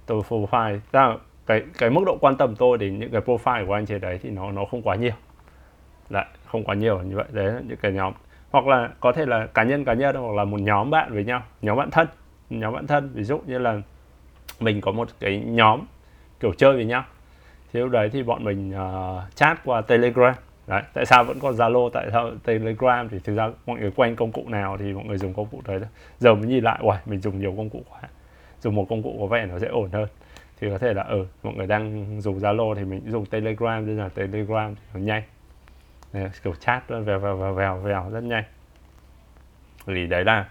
Tôi profile ra cái cái mức độ quan tâm tôi đến những cái profile của anh trên đấy thì nó nó không quá nhiều. Lại không quá nhiều như vậy. Đấy, những cái nhóm hoặc là có thể là cá nhân cá nhân hoặc là một nhóm bạn với nhau nhóm bạn thân nhóm bạn thân. Ví dụ như là mình có một cái nhóm kiểu chơi với nhau. Thì lúc đấy thì bọn mình uh, chat qua telegram. Đấy tại sao vẫn còn zalo tại sao telegram? Thì thực ra mọi người quen công cụ nào thì mọi người dùng công cụ đấy thôi. Giờ mới nhìn lại uầy mình dùng nhiều công cụ quá. Dùng một công cụ có vẻ nó sẽ ổn hơn. Thì có thể là ở ừ, mọi người đang dùng zalo thì mình dùng telegram nên là telegram thì nó nhanh kiểu chat vèo vèo vèo vèo vèo rất nhanh. Thì đấy là,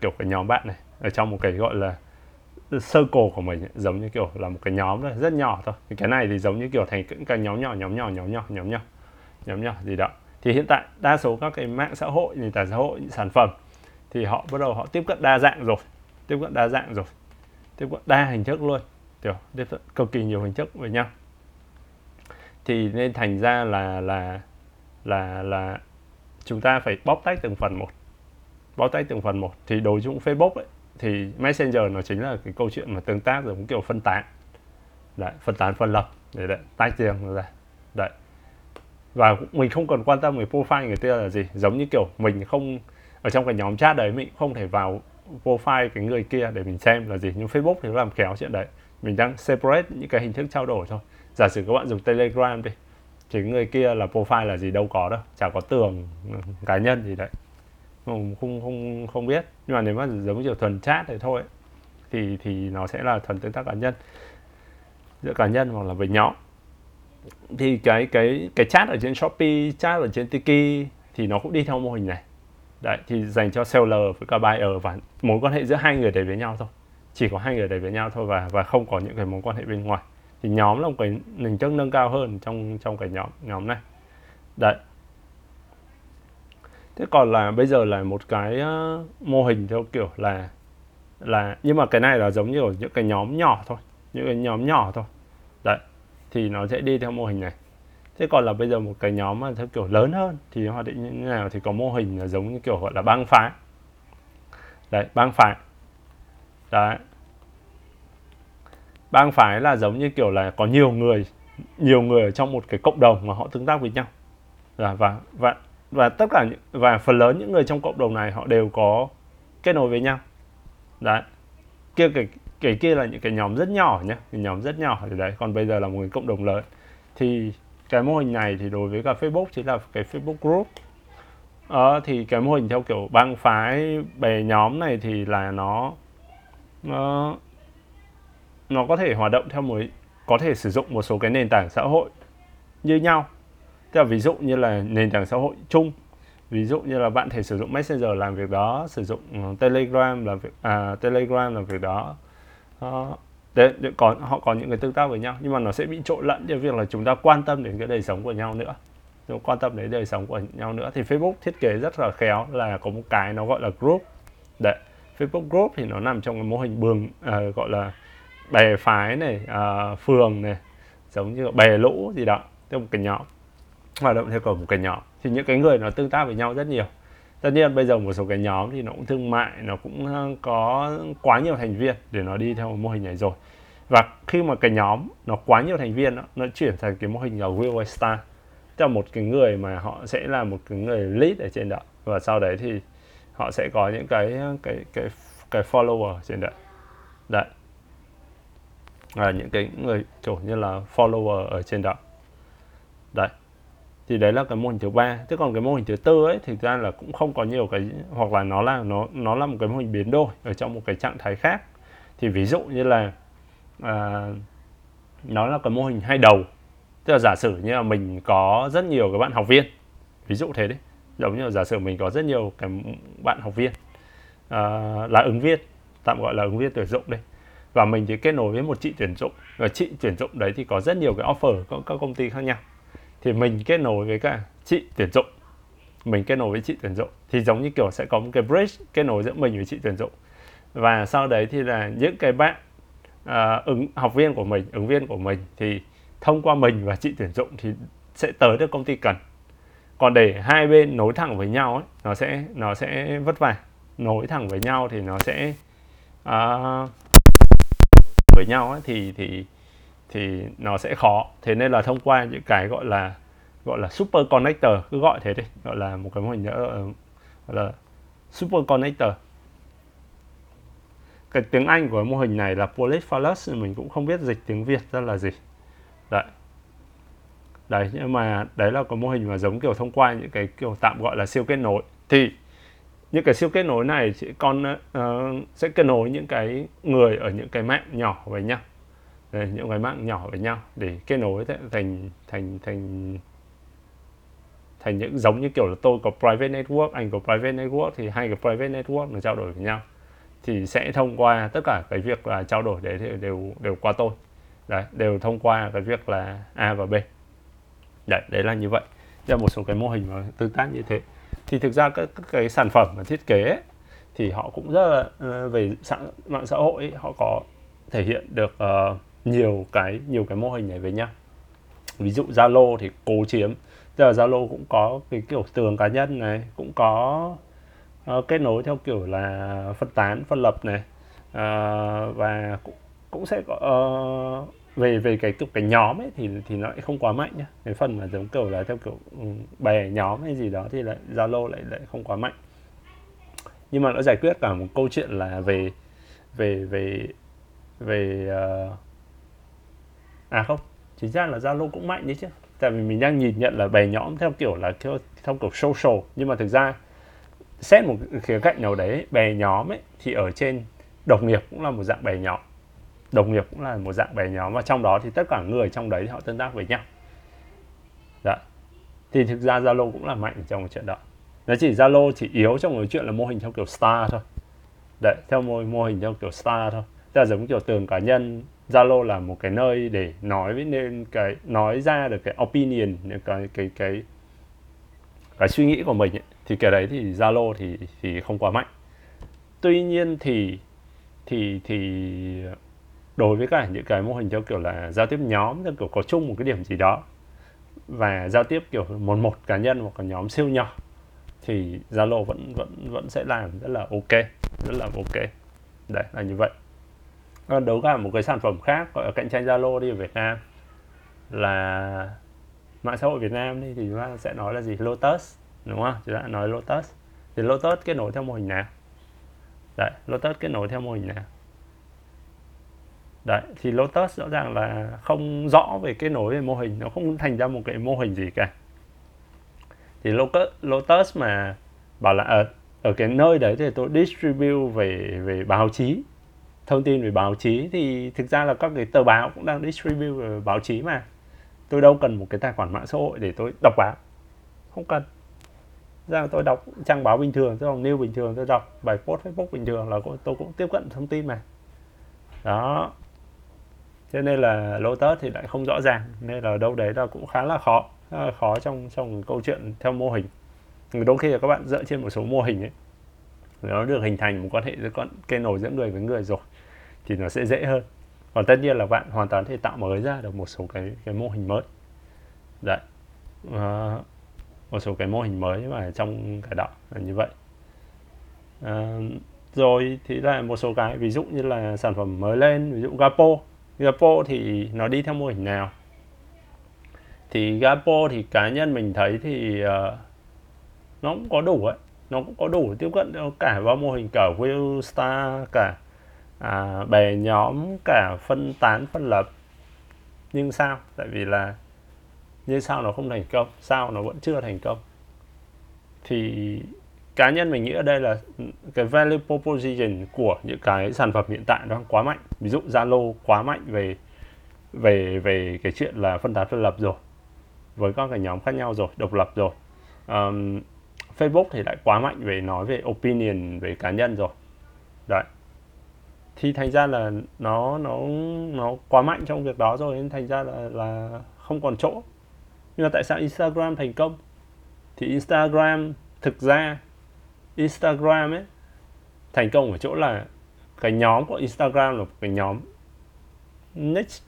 kiểu cái nhóm bạn này ở trong một cái gọi là circle của mình giống như kiểu là một cái nhóm thôi rất nhỏ thôi. Thì cái này thì giống như kiểu thành những cái nhóm nhỏ nhóm nhỏ nhóm nhỏ nhóm nhỏ nhóm nhỏ gì đó. Thì hiện tại đa số các cái mạng xã hội nền tảng xã hội những sản phẩm thì họ bắt đầu họ tiếp cận đa dạng rồi tiếp cận đa dạng rồi tiếp cận đa hình thức luôn kiểu tiếp cận cực kỳ nhiều hình thức với nhau. Thì nên thành ra là là là là chúng ta phải bóp tách từng phần một. Bóp tách từng phần một. Thì đối với Facebook ấy, thì Messenger nó chính là cái câu chuyện mà tương tác giống kiểu phân tán. Đấy, phân tán phân lập. Để đấy, tách riêng ra. Đấy. Và mình không cần quan tâm về profile người kia là gì. Giống như kiểu mình không ở trong cái nhóm chat đấy mình không thể vào profile cái người kia để mình xem là gì. Nhưng Facebook thì nó làm khéo chuyện đấy. Mình đang separate những cái hình thức trao đổi thôi. Giả sử các bạn dùng Telegram đi thì người kia là profile là gì đâu có đâu chả có tường ừ, cá nhân gì đấy không không không không biết nhưng mà nếu mà giống kiểu thuần chat thì thôi thì thì nó sẽ là thuần tương tác cá nhân giữa cá nhân hoặc là với nhóm thì cái cái cái chat ở trên Shopee, chat ở trên Tiki thì nó cũng đi theo mô hình này. Đấy thì dành cho seller với cả buyer và mối quan hệ giữa hai người đấy với nhau thôi. Chỉ có hai người đấy với nhau thôi và và không có những cái mối quan hệ bên ngoài. Thì nhóm là một cái hình chất nâng cao hơn trong trong cái nhóm nhóm này. Đấy. Thế còn là bây giờ là một cái mô hình theo kiểu là là nhưng mà cái này là giống như ở những cái nhóm nhỏ thôi, những cái nhóm nhỏ thôi. Đấy thì nó sẽ đi theo mô hình này thế còn là bây giờ một cái nhóm mà theo kiểu lớn hơn thì hoạt định như thế nào thì có mô hình là giống như kiểu gọi là bang phái đấy bang phái đấy bang phái là giống như kiểu là có nhiều người nhiều người ở trong một cái cộng đồng mà họ tương tác với nhau. Và và và và tất cả những, và phần lớn những người trong cộng đồng này họ đều có kết nối với nhau. Đấy. Kia cái cái kia là những cái nhóm rất nhỏ nhé cái nhóm rất nhỏ thì đấy còn bây giờ là một cái cộng đồng lớn. Thì cái mô hình này thì đối với cả Facebook chính là cái Facebook group. Ờ, thì cái mô hình theo kiểu bang phái bè nhóm này thì là nó nó nó có thể hoạt động theo một có thể sử dụng một số cái nền tảng xã hội như nhau. Tức là ví dụ như là nền tảng xã hội chung. Ví dụ như là bạn thể sử dụng Messenger làm việc đó sử dụng ừ, Telegram làm việc à, Telegram làm việc đó. Uh, đấy, có họ có những cái tương tác với nhau nhưng mà nó sẽ bị trộn lẫn cho việc là chúng ta quan tâm đến cái đời sống của nhau nữa. Chúng quan tâm đến đời sống của nhau nữa. Thì Facebook thiết kế rất là khéo là có một cái nó gọi là group. Đấy Facebook group thì nó nằm trong cái mô hình bường uh, gọi là bè phái này uh, phường này giống như bè lũ gì đó theo một cái nhóm hoạt động theo kiểu một cái nhóm. Thì những cái người nó tương tác với nhau rất nhiều. Tất nhiên bây giờ một số cái nhóm thì nó cũng thương mại nó cũng ờ, có quá nhiều thành viên để nó đi theo mô hình này rồi. Và khi mà cái nhóm nó quá nhiều thành viên đó, nó chuyển thành cái mô hình là real star tức là một cái người mà họ sẽ là một cái người lead ở trên đó. Và sau đấy thì họ sẽ có những cái cái cái cái follower trên đó đấy là những cái người kiểu như là follower ở trên đó. Đấy. Thì đấy là cái mô hình thứ ba. Thế còn cái mô hình thứ tư ấy thì ra là cũng không có nhiều cái hoặc là nó là nó nó là một cái mô hình biến đổi ở trong một cái trạng thái khác. Thì ví dụ như là à, nó là cái mô hình hai đầu. Tức là giả sử như là mình có rất nhiều cái bạn học viên. Ví dụ thế đấy giống như là giả sử mình có rất nhiều cái bạn học viên. À, là ứng viên. Tạm gọi là ứng viên tuyển dụng đây và mình thì kết nối với một chị tuyển dụng. Và chị tuyển dụng đấy thì có rất nhiều cái offer của các công ty khác nhau. Thì mình kết nối với cả chị tuyển dụng. Mình kết nối với chị tuyển dụng. Thì giống như kiểu sẽ có một cái bridge kết nối giữa mình với chị tuyển dụng. Và sau đấy thì là những cái bạn uh, ứng học viên của mình ứng viên của mình thì thông qua mình và chị tuyển dụng thì sẽ tới được công ty cần. Còn để hai bên nối thẳng với nhau ấy nó sẽ nó sẽ vất vả. Nối thẳng với nhau thì nó sẽ uh, với nhau ấy, thì thì thì nó sẽ khó. Thế nên là thông qua những cái gọi là gọi là super connector cứ gọi thế đi gọi là một cái mô hình nữa ờ, là super connector. Cái tiếng Anh của mô hình này là polyphallus mình cũng không biết dịch tiếng Việt ra là gì. Đấy. Đấy nhưng mà đấy là cái mô hình mà giống kiểu thông qua những cái kiểu tạm gọi là siêu kết nối. Thì những cái siêu kết nối này sẽ con uh, sẽ kết nối những cái người ở những cái mạng nhỏ với nhau. Đây, những cái mạng nhỏ với nhau để kết nối thành thành thành thành những giống như kiểu là tôi có private network anh có private network thì hai cái private network nó trao đổi với nhau. Thì sẽ thông qua tất cả cái việc là trao đổi đấy thì đều đều qua tôi. Đấy đều thông qua cái việc là a và b. Đấy đấy là như vậy. Là một số cái mô hình mà tương tác như thế thì thực ra các, các cái sản phẩm mà thiết kế ấy, thì họ cũng rất là uh, về mạng, mạng xã hội ấy, họ có thể hiện được uh, nhiều cái nhiều cái mô hình này với nhau. Ví dụ Zalo thì cố chiếm. Giờ Zalo cũng có cái kiểu tường cá nhân này cũng có uh, kết nối theo kiểu là phân tán phân lập này. Uh, và cũng, cũng sẽ có uh, về về cái kiểu cái nhóm ấy thì thì nó lại không quá mạnh nhá. Cái phần mà giống kiểu là theo kiểu ừ, bè nhóm hay gì đó thì lại Zalo lại lại không quá mạnh. Nhưng mà nó giải quyết cả một câu chuyện là về về về về uh... à không chính ra là Zalo cũng mạnh đấy chứ. Tại vì mình đang nhìn nhận là bè nhóm theo kiểu là theo, theo kiểu social. Nhưng mà thực ra xét một khía cạnh nào đấy bè nhóm ấy thì ở trên đồng nghiệp cũng là một dạng bè nhóm đồng nghiệp cũng là một dạng bè nhóm và trong đó thì tất cả người trong đấy họ tương tác với nhau. Đấy. thì thực ra Zalo cũng là mạnh trong cái chuyện đó. Nó chỉ Zalo chỉ yếu trong cái chuyện là mô hình theo kiểu star thôi. Đấy theo mô, mô hình theo kiểu star thôi. Tức là giống kiểu tường cá nhân Zalo là một cái nơi để nói với nên cái nói ra được cái opinion cái cái cái cái suy nghĩ của mình ấy. thì cái đấy thì Zalo thì thì không quá mạnh. Tuy nhiên thì thì thì đối với cả những cái mô hình theo kiểu là giao tiếp nhóm, theo kiểu có chung một cái điểm gì đó và giao tiếp kiểu một một cá nhân hoặc là nhóm siêu nhỏ, thì Zalo vẫn vẫn vẫn sẽ làm rất là ok, rất là ok. Đấy, là như vậy. Còn đấu cả một cái sản phẩm khác gọi là cạnh tranh Zalo đi ở Việt Nam là mạng xã hội Việt Nam đi thì chúng ta sẽ nói là gì? Lotus, đúng không? Chúng ta nói Lotus. Thì Lotus kết nối theo mô hình nào? Đấy, Lotus kết nối theo mô hình nào? Đấy thì Lotus rõ ràng là không rõ về kết nối về mô hình nó không thành ra một cái mô hình gì cả. Thì Lotus mà bảo là ở, ở cái nơi đấy thì tôi distribute về về báo chí thông tin về báo chí. Thì thực ra là các cái tờ báo cũng đang distribute về báo chí mà. Tôi đâu cần một cái tài khoản mạng xã hội để tôi đọc báo. Không cần. Ra tôi đọc trang báo bình thường tôi đọc news bình thường tôi đọc bài post facebook bình thường là tôi cũng tiếp cận thông tin mà. Đó cho nên là Lotus thì lại không rõ ràng nên là đâu đấy là cũng khá là khó khá là khó trong trong câu chuyện theo mô hình. Đôi khi là các bạn dựa trên một số mô hình ấy nó được hình thành một quan hệ giữa con cây nổi giữa người với người rồi thì nó sẽ dễ hơn. Còn tất nhiên là bạn hoàn toàn thể tạo mới ra được một số cái cái mô hình mới. Đấy. À, một số cái mô hình mới mà trong cái đó là như vậy. À, rồi thì là một số cái ví dụ như là sản phẩm mới lên ví dụ Gapo. Gapo thì nó đi theo mô hình nào? Thì Gapo thì cá nhân mình thấy thì uh, nó cũng có đủ ấy. Nó cũng có đủ tiếp cận cả vào mô hình cả Will star cả à, bè nhóm cả phân tán phân lập. Nhưng sao? Tại vì là như sao nó không thành công sao nó vẫn chưa thành công? Thì cá nhân mình nghĩ ở đây là cái value proposition của những cái sản phẩm hiện tại nó quá mạnh. Ví dụ Zalo quá mạnh về về về cái chuyện là phân tán phân lập rồi với các cái nhóm khác nhau rồi độc lập rồi. Um, Facebook thì lại quá mạnh về nói về opinion về cá nhân rồi. Đấy. Thì thành ra là nó nó nó quá mạnh trong việc đó rồi nên thành ra là là không còn chỗ. Nhưng mà tại sao Instagram thành công? Thì Instagram thực ra Instagram ấy thành công ở chỗ là cái nhóm của Instagram là một cái nhóm niche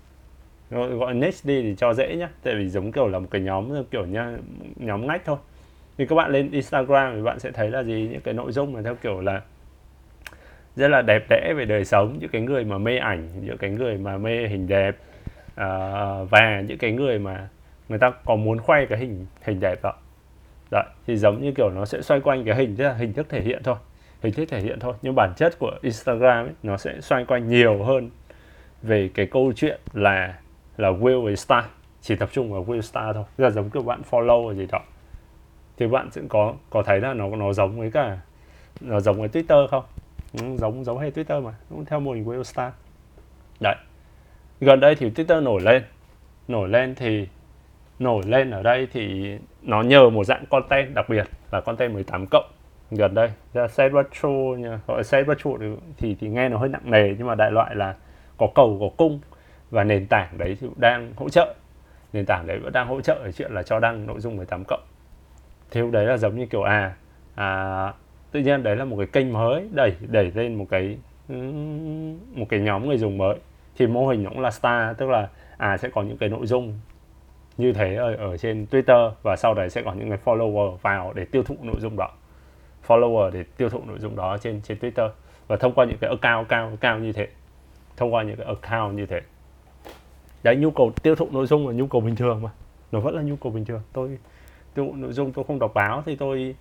gọi niche đi thì cho dễ nhá. Tại vì giống kiểu là một cái nhóm kiểu nha nhóm ngách thôi. Thì các bạn lên Instagram thì bạn sẽ thấy là gì? Những cái nội dung mà theo kiểu là rất là đẹp đẽ về đời sống. Những cái người mà mê ảnh những cái người mà mê hình đẹp uh, và những cái người mà người ta có muốn khoe cái hình hình đẹp đó. Đấy, thì giống như kiểu nó sẽ xoay quanh cái hình tức là hình thức thể hiện thôi. Hình thức thể hiện thôi. Nhưng bản chất của Instagram ấy, nó sẽ xoay quanh nhiều hơn về cái câu chuyện là là will với star. Chỉ tập trung vào will star thôi. Là giống kiểu bạn follow hay gì đó. Thì bạn sẽ có có thấy là nó nó giống với cả nó giống với Twitter không? Ừ, giống giống hay Twitter mà. Cũng theo mô hình will star. Đấy. Gần đây thì Twitter nổi lên. Nổi lên thì nổi lên ở đây thì nó nhờ một dạng content đặc biệt là content 18 cộng. Gần đây ra set retro nha. Gọi set retro thì thì nghe nó hơi nặng nề nhưng mà đại loại là có cầu có cung và nền tảng đấy thì đang hỗ trợ. Nền tảng đấy vẫn đang hỗ trợ ở chuyện là cho đăng nội dung 18 cộng. Thì lúc đấy là giống như kiểu à, à tự nhiên đấy là một cái kênh mới đẩy đẩy lên một cái một cái nhóm người dùng mới. Thì mô hình nó cũng là star tức là à sẽ có những cái nội dung như thế ở, ở trên Twitter và sau đấy sẽ có những người follower vào để tiêu thụ nội dung đó. Follower để tiêu thụ nội dung đó trên trên Twitter. Và thông qua những cái account cao cao như thế. Thông qua những cái account như thế. Đấy nhu cầu tiêu thụ nội dung là nhu cầu bình thường mà. Nó vẫn là nhu cầu bình thường. Tôi tiêu thụ nội dung tôi không đọc báo thì tôi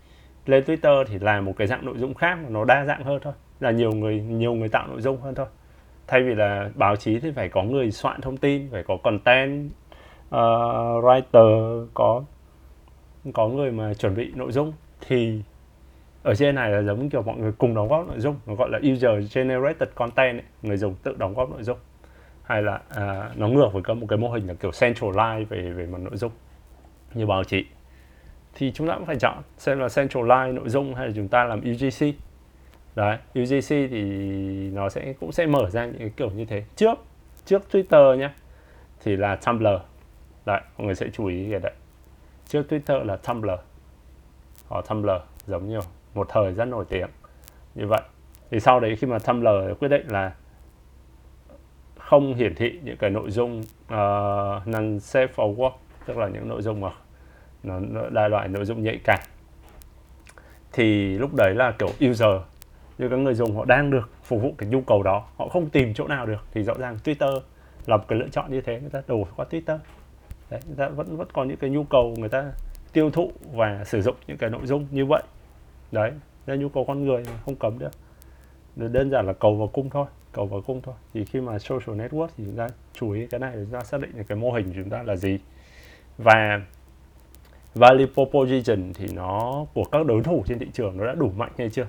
lên Twitter thì làm một cái dạng nội dung khác mà nó đa dạng hơn thôi. Là nhiều người nhiều người tạo nội dung hơn thôi. Thay vì là báo chí thì phải có người soạn thông tin phải có content uh, writer có có người mà chuẩn bị nội dung thì ở trên này là giống kiểu mọi người cùng đóng góp nội dung nó gọi là user generated content ấy. người dùng tự đóng góp nội dung. Hay là à, nó ngược với một cái mô hình là kiểu centralize về về mặt nội dung như báo chí. Thì chúng ta cũng phải chọn xem là centralize nội dung hay là chúng ta làm UGC đấy UGC thì nó sẽ cũng sẽ mở ra những cái kiểu như thế. Trước trước Twitter nhé thì là Tumblr đấy mọi người sẽ chú ý cái đấy. Trước Twitter là Tumblr. Họ Tumblr giống như một thời rất nổi tiếng. Như vậy thì sau đấy khi mà Tumblr quyết định là không hiển thị những cái nội dung ờ, uh, non safe for work tức là những nội dung mà nó, nó đại loại nội dung nhạy cảm thì lúc đấy là kiểu user như các người dùng họ đang được phục vụ cái nhu cầu đó họ không tìm chỗ nào được thì rõ ràng Twitter là một cái lựa chọn như thế người ta đổ qua Twitter đấy, người ta vẫn vẫn còn những cái nhu cầu người ta tiêu thụ và sử dụng những cái nội dung như vậy. Đấy là nhu cầu con người không cấm được. Đơn giản là cầu và cung thôi cầu và cung thôi. Thì khi mà social network thì chúng ta chú ý cái này để chúng ta xác định được cái mô hình của chúng ta là gì. Và value proposition thì nó của các đối thủ trên thị trường nó đã đủ mạnh hay chưa?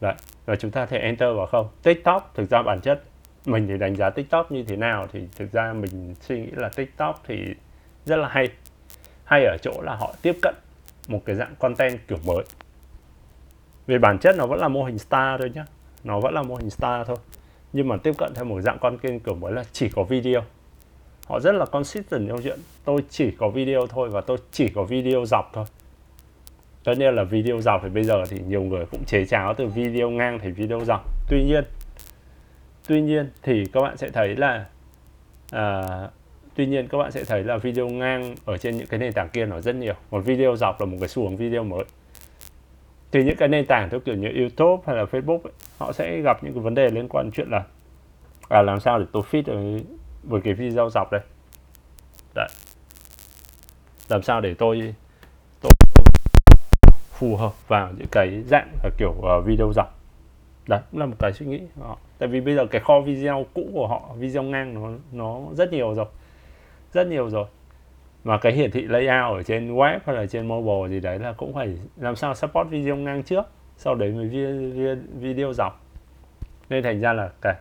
Đấy và chúng ta thể enter vào không? Tiktok thực ra bản chất mình thì đánh giá tiktok như thế nào thì thực ra mình suy nghĩ là tiktok thì rất là hay. Hay ở chỗ là họ tiếp cận một cái dạng content kiểu mới. Về bản chất nó vẫn là mô hình star thôi nhá. Nó vẫn là mô hình star thôi. Nhưng mà tiếp cận theo một dạng content kiểu mới là chỉ có video. Họ rất là consistent trong chuyện tôi chỉ có video thôi và tôi chỉ có video dọc thôi. Tất nhiên là video dọc thì bây giờ thì nhiều người cũng chế cháo từ video ngang thành video dọc. Tuy nhiên tuy nhiên thì các bạn sẽ thấy là à, tuy nhiên các bạn sẽ thấy là video ngang ở trên những cái nền tảng kia nó rất nhiều. Một video dọc là một cái xu hướng video mới. Thì những cái nền tảng theo kiểu như YouTube hay là Facebook ấy, họ sẽ gặp những cái vấn đề liên quan chuyện là à, làm sao để tôi fit với, với cái video dọc đây? Đấy. Làm sao để tôi tôi phù hợp vào những cái dạng là kiểu uh, video dọc? Đấy cũng là một cái suy nghĩ họ. Tại vì bây giờ cái kho video cũ của họ video ngang nó nó rất nhiều rồi. Rất nhiều rồi. Mà cái hiển thị layout ở trên web hay là trên mobile gì đấy là cũng phải làm sao support video ngang trước sau đấy mới video, video dọc. Nên thành ra là cái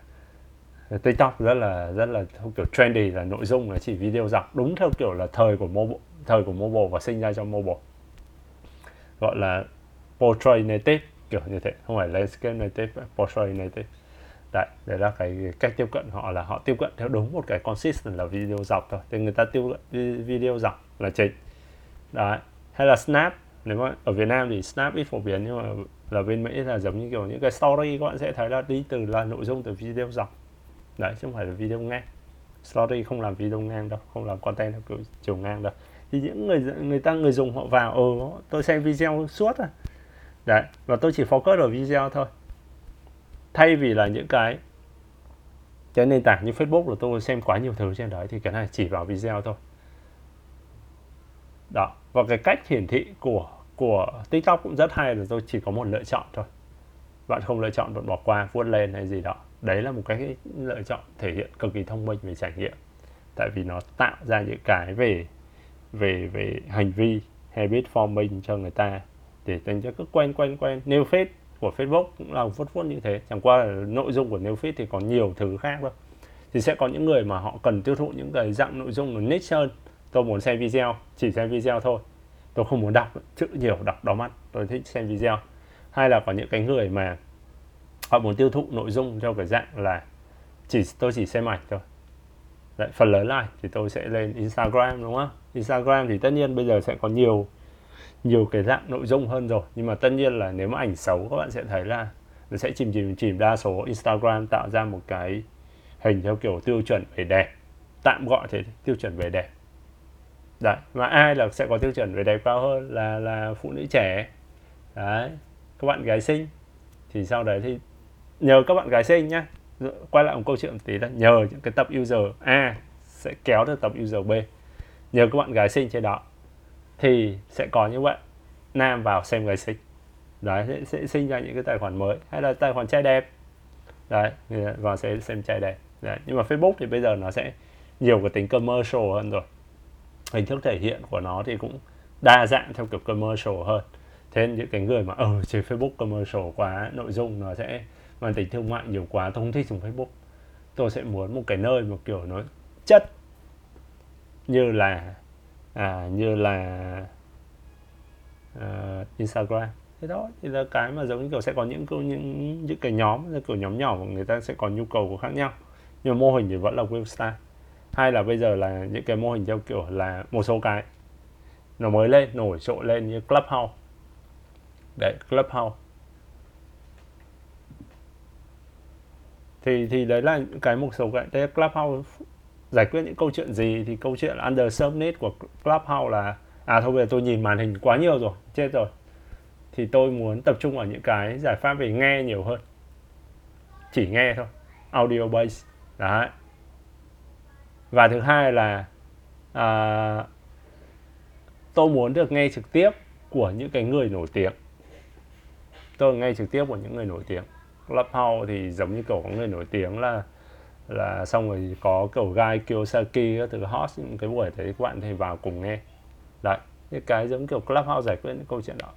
TikTok rất là rất là theo kiểu trendy là nội dung là chỉ video dọc đúng theo kiểu là thời của mobile thời của mobile và sinh ra cho mobile. Gọi là portrait native kiểu như thế. Không phải landscape native portrait native đấy đấy là cái cách tiếp cận họ là họ tiếp cận theo đúng một cái consistent là video dọc thôi. Thì người ta tiếp cận video dọc là chính. Đấy, hay là snap. Nếu mà ở Việt Nam thì snap ít phổ biến, nhưng mà là bên Mỹ là giống như kiểu những cái story các bạn sẽ thấy là đi từ là nội dung từ video dọc. Đấy, chứ không phải là video ngang. Story không làm video ngang đâu, không làm content theo kiểu chiều ngang đâu. Thì những người người ta, người dùng họ vào ừ tôi xem video suốt à đấy, và tôi chỉ focus ở video thôi. Thay vì là những cái cái nền tảng như Facebook là tôi xem quá nhiều thứ trên đấy, thì cái này chỉ vào video thôi. Đó, và cái cách hiển thị của của tiktok cũng rất hay là tôi chỉ có một lựa chọn thôi. Bạn không lựa chọn, bạn bỏ qua, vuốt lên hay gì đó. Đấy là một cái lựa chọn thể hiện cực kỳ thông minh về trải nghiệm. Tại vì nó tạo ra những cái về về về hành vi, habit forming cho người ta để dành cho cứ quen quen quen new feed của Facebook cũng là vuốt vuốt như thế. Chẳng qua là nội dung của new feed thì còn nhiều thứ khác đâu thì sẽ có những người mà họ cần tiêu thụ những cái dạng nội dung nó niche hơn. Tôi muốn xem video chỉ xem video thôi. Tôi không muốn đọc chữ nhiều đọc đau mắt. Tôi thích xem video. Hay là có những cái người mà họ muốn tiêu thụ nội dung theo cái dạng là chỉ tôi chỉ xem ảnh thôi. Đấy, phần lớn lại thì tôi sẽ lên Instagram đúng không? Instagram thì tất nhiên bây giờ sẽ có nhiều nhiều cái dạng nội dung hơn rồi. Nhưng mà tất nhiên là nếu mà ảnh xấu, các bạn sẽ thấy là nó sẽ chìm chìm chìm đa số Instagram tạo ra một cái hình theo kiểu tiêu chuẩn về đẹp. Tạm gọi thế, tiêu chuẩn về đẹp. Đấy, mà ai là sẽ có tiêu chuẩn về đẹp cao hơn? Là là phụ nữ trẻ. Đấy, các bạn gái sinh thì sau đấy thì nhờ các bạn gái sinh nhá. Quay lại một câu chuyện một tí là nhờ những cái tập user A sẽ kéo được tập user B. Nhờ các bạn gái sinh trên đó thì sẽ có như vậy nam vào xem người sinh đấy sẽ, sẽ sinh ra những cái tài khoản mới hay là tài khoản trai đẹp. Đấy vào sẽ xem trai đẹp. Đấy. nhưng mà Facebook thì bây giờ nó sẽ nhiều cái tính commercial hơn rồi. Hình thức thể hiện của nó thì cũng đa dạng theo kiểu commercial hơn. Thế những cái người mà ở ừ, trên Facebook commercial quá nội dung nó sẽ mang tính thương mại nhiều quá tôi không thích dùng Facebook. Tôi sẽ muốn một cái nơi mà kiểu nó chất như là à, như là uh, Instagram. Thế đó thì là cái mà giống như kiểu sẽ có những những những cái nhóm kiểu nhóm nhỏ mà người ta sẽ có nhu cầu của khác nhau. Nhưng mà mô hình thì vẫn là Webstar hay là bây giờ là những cái mô hình theo kiểu là một số cái nó mới lên nổi trội lên như Clubhouse. Đấy Clubhouse. Thì thì đấy là cái một số cái. Đấy Clubhouse giải quyết những câu chuyện gì thì câu chuyện under subnet của Clubhouse là à thôi bây giờ tôi nhìn màn hình quá nhiều rồi chết rồi. Thì tôi muốn tập trung ở những cái giải pháp về nghe nhiều hơn. Chỉ nghe thôi audio base. Đấy. Và thứ hai là à, tôi muốn được nghe trực tiếp của những cái người nổi tiếng. Tôi nghe trực tiếp của những người nổi tiếng. Clubhouse thì giống như kiểu có người nổi tiếng là là xong rồi có kiểu Guy Kiyosaki các thứ hot những cái buổi đấy, các bạn thì vào cùng nghe. Đấy những cái giống kiểu Clubhouse giải quyết những câu chuyện đó.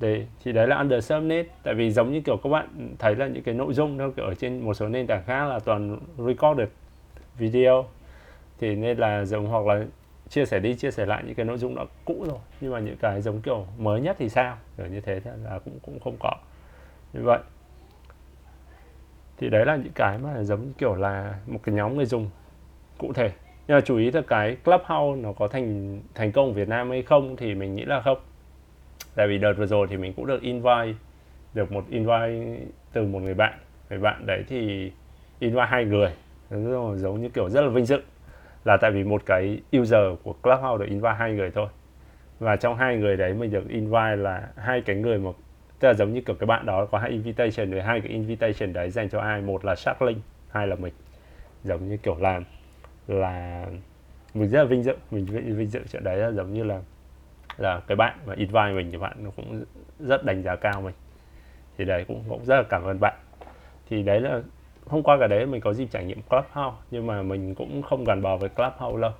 Đấy, thì đấy là under subnet tại vì giống như kiểu các bạn thấy là những cái nội dung đâu kiểu ở trên một số nền tảng khác là toàn recorded video. Thì nên là giống hoặc là chia sẻ đi, chia sẻ lại những cái nội dung đã cũ rồi. Nhưng mà những cái giống kiểu mới nhất thì sao? Kiểu như thế là cũng cũng không có. Như vậy thì đấy là những cái mà giống kiểu là một cái nhóm người dùng cụ thể. Nhưng mà chú ý là cái Clubhouse nó có thành thành công ở Việt Nam hay không thì mình nghĩ là không. Tại vì đợt vừa rồi thì mình cũng được invite, được một invite từ một người bạn. Người bạn đấy thì invite hai người. Giống như kiểu rất là vinh dự là tại vì một cái user của Clubhouse được invite hai người thôi. Và trong hai người đấy mình được invite là hai cái người mà tức là giống như kiểu cái bạn đó có hai invitation rồi hai cái invitation đấy dành cho ai? Một là Sharklink hai là mình. Giống như kiểu là là mình rất là vinh dự mình vinh dự chuyện đấy là giống như là là cái bạn mà invite mình thì bạn nó cũng rất đánh giá cao mình. Thì đấy cũng cũng rất là cảm ơn bạn. Thì đấy là hôm qua cả đấy mình có dịp trải nghiệm Clubhouse nhưng mà mình cũng không gắn bó với Clubhouse lâu.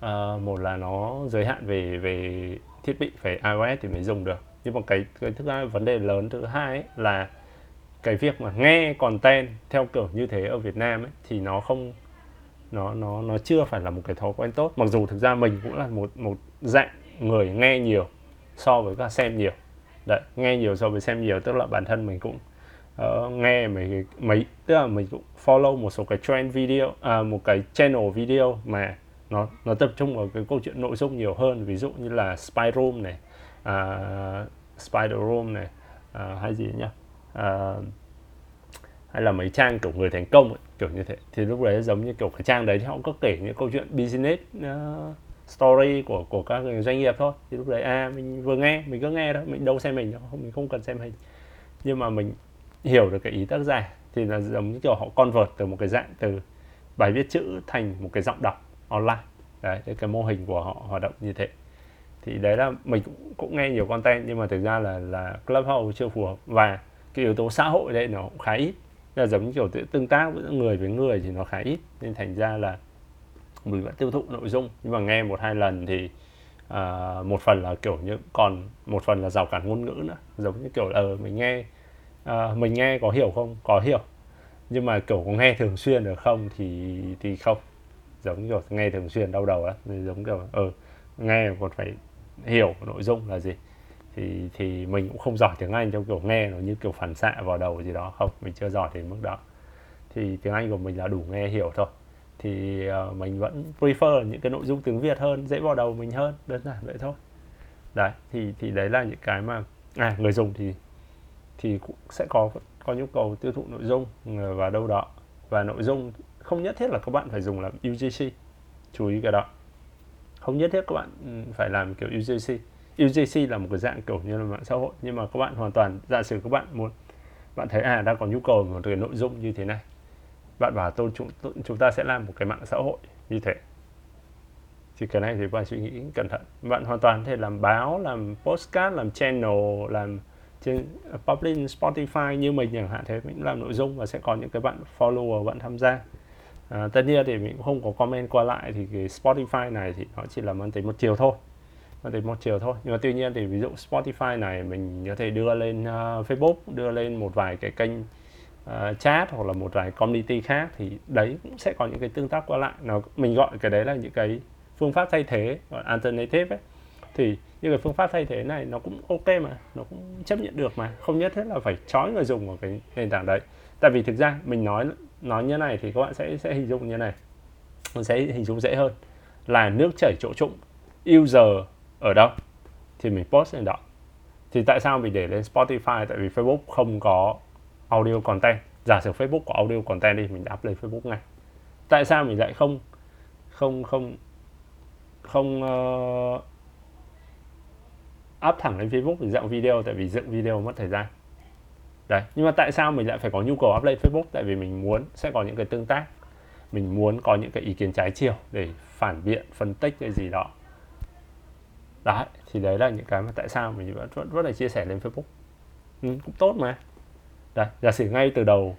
À, một là nó giới hạn về về thiết bị phải iOS thì mới dùng được nhưng mà cái cái thứ hai vấn đề lớn thứ hai ấy là cái việc mà nghe content theo kiểu như thế ở Việt Nam ấy thì nó không nó nó nó chưa phải là một cái thói quen tốt. Mặc dù thực ra mình cũng là một một dạng người nghe nhiều so với cả xem nhiều. Đấy nghe nhiều so với xem nhiều tức là bản thân mình cũng uh, nghe mấy mấy tức là mình cũng follow một số cái trend video à, một cái channel video mà nó nó tập trung vào cái câu chuyện nội dung nhiều hơn. Ví dụ như là spy room này uh, spider room này uh, hay gì nhá uh, ờ, hay là mấy trang kiểu người thành công ấy, kiểu như thế. Thì lúc đấy giống như kiểu cái trang đấy thì họ có kể những câu chuyện business uh, story của của các doanh nghiệp thôi. Thì lúc đấy à mình vừa nghe mình cứ nghe thôi mình đâu xem hình không mình không cần xem hình. Nhưng mà mình hiểu được cái ý tác giả thì là giống như kiểu họ convert từ một cái dạng từ bài viết chữ thành một cái giọng đọc online. Đấy cái mô hình của họ hoạt động như thế thì đấy là mình cũng, cũng nghe nhiều content nhưng mà thực ra là là Clubhouse chưa phù hợp. Và cái yếu tố xã hội đây nó cũng khá ít. Là giống như kiểu tương tác với người với người thì nó khá ít. Nên thành ra là mình vẫn tiêu thụ nội dung. Nhưng mà nghe một hai lần thì uh, một phần là kiểu như còn một phần là rào cản ngôn ngữ nữa. Giống như kiểu là uh, mình nghe uh, mình nghe có hiểu không? Có hiểu. Nhưng mà kiểu có nghe thường xuyên được không thì thì không. Giống kiểu nghe thường xuyên đau đầu á. Giống kiểu ờ nghe còn phải hiểu nội dung là gì. Thì thì mình cũng không giỏi tiếng Anh trong kiểu nghe nó như kiểu phản xạ vào đầu gì đó. Không mình chưa giỏi đến mức đó. Thì tiếng Anh của mình là đủ nghe hiểu thôi. Thì uh, mình vẫn prefer những cái nội dung tiếng Việt hơn dễ vào đầu mình hơn đơn giản vậy thôi. Đấy thì thì đấy là những cái mà à người dùng thì thì cũng sẽ có có nhu cầu tiêu thụ nội dung ờ, và đâu đó. Và nội dung không nhất thiết là các bạn phải dùng làm UGC chú ý cái đó không nhất thiết các bạn ừ, phải làm kiểu UGC UGC là một cái dạng kiểu như là mạng xã hội, nhưng mà các bạn hoàn toàn, giả sử các bạn muốn, bạn thấy à đang có nhu cầu một cái nội dung như thế này, bạn bảo tôi, chúng chúng ta sẽ làm một cái mạng xã hội như thế. Thì cái này thì bạn suy nghĩ cẩn thận. Bạn hoàn toàn có thể làm báo, làm postcard làm channel, làm trên, public Spotify, như mình chẳng hạn, thế mình làm nội dung và sẽ có những cái bạn follower, bạn tham gia à, tất nhiên thì mình cũng không có comment qua lại thì cái Spotify này thì nó chỉ là mang tính một chiều thôi mang tính một chiều thôi. Nhưng mà tuy nhiên thì ví dụ Spotify này mình có thể đưa lên uh, Facebook đưa lên một vài cái kênh uh, chat hoặc là một vài community khác thì đấy cũng sẽ có những cái tương tác qua lại. Nó mình gọi cái đấy là những cái phương pháp thay thế gọi alternative ấy. Thì những cái phương pháp thay thế này nó cũng ok mà nó cũng chấp nhận được mà. Không nhất thiết là phải trói người dùng vào cái nền tảng đấy. Tại vì thực ra mình nói nói như này thì các bạn sẽ sẽ hình dung như này. Sẽ hình dung dễ hơn. Là nước chảy chỗ trũng. User ở đâu? Thì mình post lên đó. Thì tại sao mình để lên Spotify? Tại vì Facebook không có audio content. Giả sử Facebook có audio content đi mình up lên Facebook ngay. Tại sao mình lại không không không không uh, up thẳng lên Facebook? Để dựng video tại vì dựng video mất thời gian đấy nhưng mà tại sao mình lại phải có nhu cầu update lên Facebook? Tại vì mình muốn sẽ có những cái tương tác. Mình muốn có những cái ý kiến trái chiều để phản biện phân tích cái gì đó. Đấy thì đấy là những cái mà tại sao mình vẫn vẫn, vẫn là chia sẻ lên Facebook. Ừ, cũng tốt mà. Đấy giả sử ngay từ đầu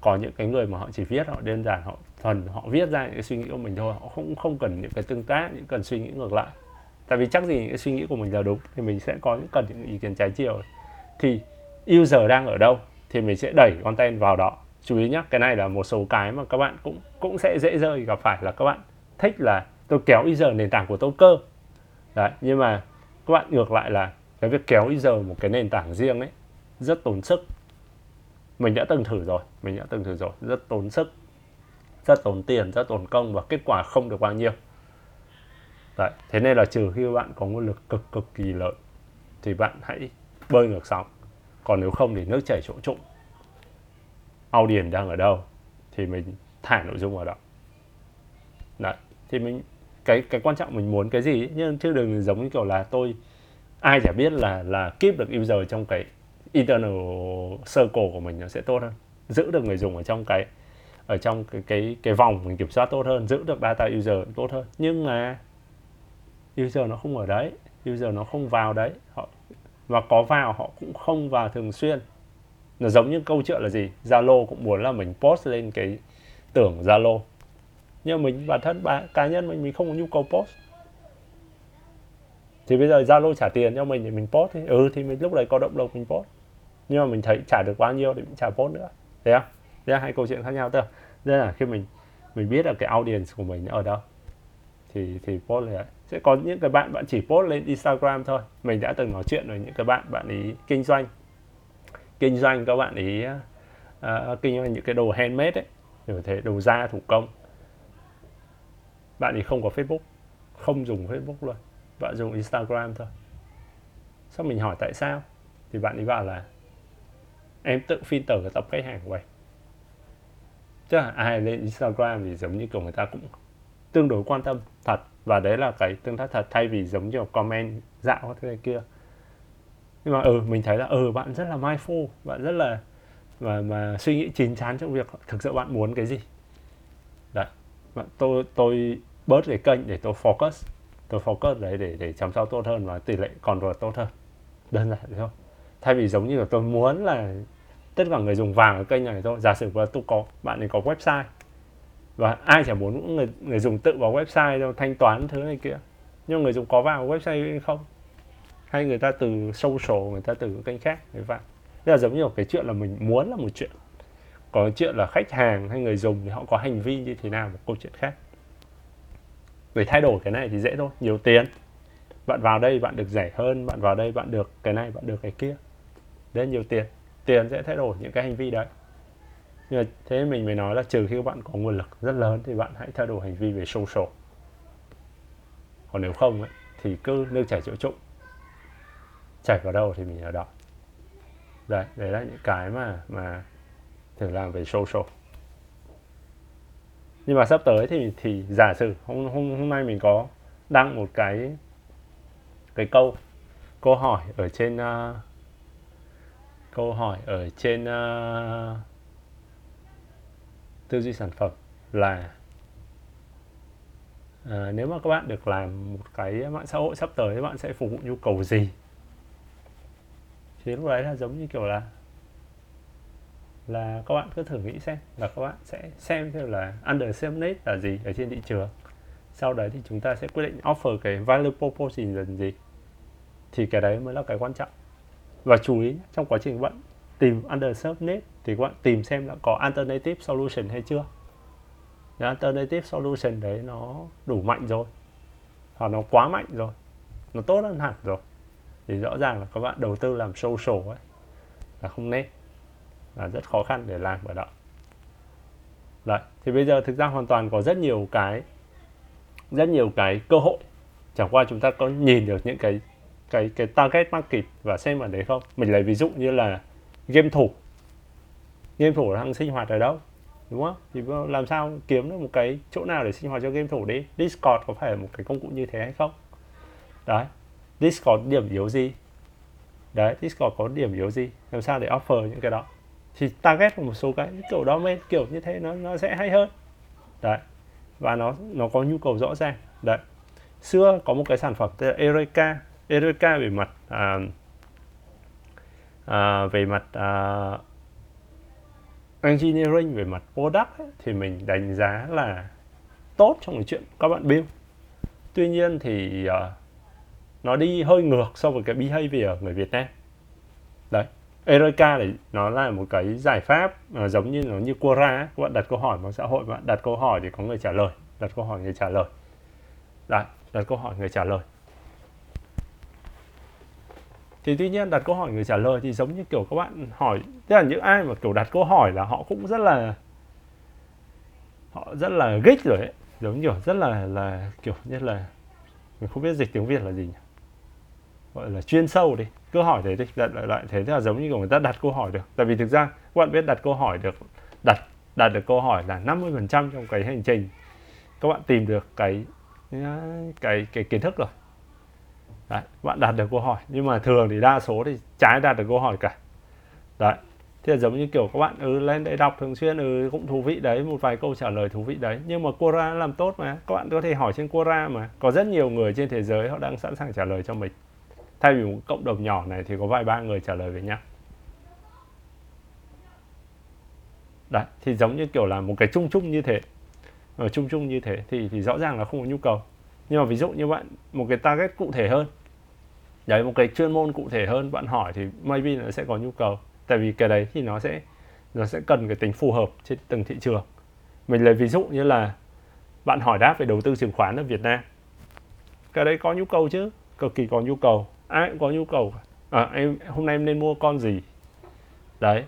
có những cái người mà họ chỉ viết họ đơn giản họ thuần họ viết ra những cái suy nghĩ của mình thôi họ không không cần những cái tương tác những cần suy nghĩ ngược lại. Tại vì chắc gì những cái suy nghĩ của mình là đúng thì mình sẽ có những cần những ý kiến trái chiều. Thì user đang ở đâu thì mình sẽ đẩy content vào đó. Chú ý nhé cái này là một số cái mà các bạn cũng cũng sẽ dễ rơi gặp phải là các bạn thích là tôi kéo user nền tảng của tôi cơ. Đấy nhưng mà các bạn ngược lại là cái việc kéo user một cái nền tảng riêng ấy rất tốn sức. Mình đã từng thử rồi mình đã từng thử rồi rất tốn sức rất tốn tiền rất tốn công và kết quả không được bao nhiêu. Đấy, thế nên là trừ khi bạn có nguồn lực cực cực kỳ lớn thì bạn hãy bơi ngược sóng. Còn nếu không thì nước chảy chỗ trũng. Audience đang ở đâu thì mình thả nội dung vào đó. Đấy, thì mình cái cái quan trọng mình muốn cái gì ấy, nhưng chứ đừng giống như kiểu là tôi ai chả biết là là keep được user trong cái internal circle của mình nó sẽ tốt hơn. Giữ được người dùng ở trong cái ở trong cái cái cái vòng mình kiểm soát tốt hơn giữ được data user tốt hơn. Nhưng mà user nó không ở đấy user nó không vào đấy họ và có vào họ cũng không vào thường xuyên. Nó giống như câu chuyện là gì? Zalo cũng muốn là mình post lên cái tưởng Zalo. Nhưng mình, bản thân bản cá nhân mình mình không có nhu cầu post. Thì bây giờ Zalo trả tiền cho mình thì mình post thì ừ thì mình, lúc đấy có động lực mình post. Nhưng mà mình thấy trả được bao nhiêu thì mình trả post nữa. Thấy không? Đây là hai câu chuyện khác nhau thôi đây là khi mình mình biết là cái audience của mình ở đâu thì thì post là sẽ có những cái bạn bạn chỉ post lên Instagram thôi. Mình đã từng nói chuyện với những cái bạn bạn ý kinh doanh. Kinh doanh các bạn ý uh, kinh doanh những cái đồ handmade ấy như thế đồ da thủ công. Bạn ấy không có Facebook không dùng Facebook luôn. Bạn dùng Instagram thôi. Sau mình hỏi tại sao? Thì bạn ấy bảo là em tự filter cái tập khách hàng của em. Chứ ai lên Instagram thì giống như kiểu người ta cũng tương đối quan tâm thật. Và đấy là cái tương tác thật, thay vì giống như comment dạo thế này kia. Nhưng mà ừ mình thấy là ừ bạn rất là mindful, bạn rất là, mà mà suy nghĩ chín chắn trong việc thực sự bạn muốn cái gì. Đấy tôi tôi bớt cái kênh để tôi focus. Tôi focus đấy để để chăm sóc tốt hơn và tỷ lệ còn vượt tốt hơn. Đơn giản thế thôi. Thay vì giống như là tôi muốn là tất cả người dùng vàng ở kênh này thôi. Giả sử là tôi có bạn ấy có website và ai chả muốn người người dùng tự vào website rồi thanh toán thứ này kia. Nhưng người dùng có vào website hay không? Hay người ta từ social, người ta từ kênh khác, người vào? Thế là giống như một cái chuyện là mình muốn là một chuyện. Còn chuyện là khách hàng hay người dùng thì họ có hành vi như thế nào, một câu chuyện khác. Để thay đổi cái này thì dễ thôi, nhiều tiền. Bạn vào đây bạn được rẻ hơn, bạn vào đây bạn được cái này, bạn được cái kia. Đấy, nhiều tiền. Tiền sẽ thay đổi những cái hành vi đấy nhưng mà thế mình mới nói là trừ khi các bạn có nguồn lực rất lớn thì bạn hãy thay đổi hành vi về social. Còn nếu không ấy, thì cứ nước chảy chỗ trụng. Chảy vào đâu thì mình ở đó. Đấy đấy là những cái mà mà thử làm về social. Nhưng mà sắp tới thì thì giả sử hôm hôm hôm nay mình có đăng một cái cái câu câu hỏi ở trên uh, câu hỏi ở trên uh, tư duy sản phẩm là à, nếu mà các bạn được làm một cái mạng xã hội sắp tới các bạn sẽ phục vụ nhu cầu gì? Thì lúc đấy là giống như kiểu là là các bạn cứ thử nghĩ xem là các bạn sẽ xem theo là under same là gì ở trên thị trường. Sau đấy thì chúng ta sẽ quyết định offer cái value proposition là gì. Thì cái đấy mới là cái quan trọng. Và chú ý trong quá trình bạn tìm underserved need thì các bạn tìm xem là có alternative solution hay chưa. Nếu alternative solution đấy nó đủ mạnh rồi. Hoặc nó quá mạnh rồi. Nó tốt hơn hẳn rồi. Thì rõ ràng là các bạn đầu tư làm social ấy là không nên. Là rất khó khăn để làm ở đó. Đấy, thì bây giờ thực ra hoàn toàn có rất nhiều cái, rất nhiều cái cơ hội. Chẳng qua chúng ta có nhìn được những cái cái cái target market và xem ở đấy không? Mình lấy ví dụ như là game thủ game thủ đang sinh hoạt ở đâu? Đúng không? Thì làm sao kiếm được một cái chỗ nào để sinh hoạt cho game thủ đi? Discord có phải là một cái công cụ như thế hay không? Đấy discord điểm yếu gì? Đấy discord có điểm yếu gì? Làm sao để offer những cái đó? Thì target một số cái kiểu đó kiểu như thế nó nó sẽ hay hơn. Đấy và nó nó có nhu cầu rõ ràng. Đấy xưa có một cái sản phẩm tên là Eureka Eureka về mặt à, à, về mặt à, engineering về mặt product ấy, thì mình đánh giá là tốt trong cái chuyện các bạn build. Tuy nhiên thì uh, nó đi hơi ngược so với cái behavior người Việt Nam. Đấy Erika thì nó là một cái giải pháp uh, giống như nó như Quora các bạn đặt câu hỏi vào xã hội bạn đặt câu hỏi thì có người trả lời đặt câu hỏi người trả lời. Đấy đặt câu hỏi người trả lời thì tuy nhiên đặt câu hỏi, người trả lời thì giống như kiểu các bạn hỏi, tức là những ai mà kiểu đặt câu hỏi là họ cũng rất là, họ rất là gích rồi ấy. Giống kiểu rất là là kiểu như là, mình không biết dịch tiếng việt là gì nhỉ? Gọi là chuyên sâu đi, cứ hỏi thế đi đặt lại lại thế là giống như kiểu người ta đặt câu hỏi được. Tại vì thực ra, các bạn biết đặt câu hỏi được, đặt đặt được câu hỏi là 50% trong cái hành trình các bạn tìm được cái cái cái kiến thức rồi đấy, bạn đặt được câu hỏi. Nhưng mà thường thì đa số thì trái đặt được câu hỏi cả. Đấy, thì là giống như kiểu các bạn ừ lên để đọc thường xuyên ừ cũng thú vị đấy, một vài câu trả lời thú vị đấy. Nhưng mà Quora làm tốt mà, các bạn có thể hỏi trên Quora mà. Có rất nhiều người trên thế giới họ đang sẵn sàng trả lời cho mình. Thay vì một cộng đồng nhỏ này thì có vài ba người trả lời với nhau. Đấy, thì giống như kiểu là một cái chung chung như thế. Ở chung chung như thế thì thì rõ ràng là không có nhu cầu. Nhưng mà ví dụ như bạn, một cái target cụ thể hơn đấy một cái chuyên môn cụ thể hơn bạn hỏi thì maybe nó sẽ có nhu cầu. Tại vì cái đấy thì nó sẽ nó sẽ cần cái tính phù hợp trên từng thị trường. Mình lấy ví dụ như là bạn hỏi đáp về đầu tư chứng khoán ở Việt Nam. Cái đấy có nhu cầu chứ cực kỳ có nhu cầu. Ai cũng có nhu cầu. À, em hôm nay em nên mua con gì? Đấy.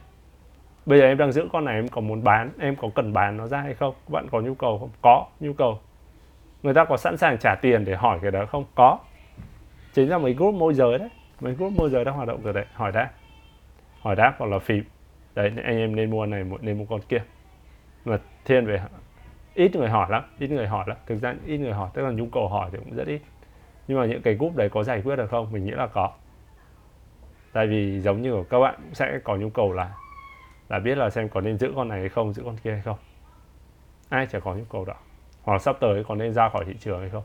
Bây giờ em đang giữ con này em có muốn bán em có cần bán nó ra hay không? Bạn có nhu cầu không? Có nhu cầu. Người ta có sẵn sàng trả tiền để hỏi cái đó không? Có chính là mấy group môi giới đấy. Mấy group môi giới đang hoạt động rồi đấy. Hỏi đáp. Hỏi đáp hoặc là phím. Đấy, anh em nên mua này, nên mua con kia. Mà thiên về, ít người hỏi lắm, ít người hỏi lắm. Thực ra ít người hỏi, tức là nhu cầu hỏi thì cũng rất ít. Nhưng mà những cái group đấy có giải quyết được không? Mình nghĩ là có. Tại vì giống như các bạn cũng sẽ có nhu cầu là là biết là xem có nên giữ con này hay không, giữ con kia hay không. Ai chả có nhu cầu đó. Hoặc sắp tới có nên ra khỏi thị trường hay không.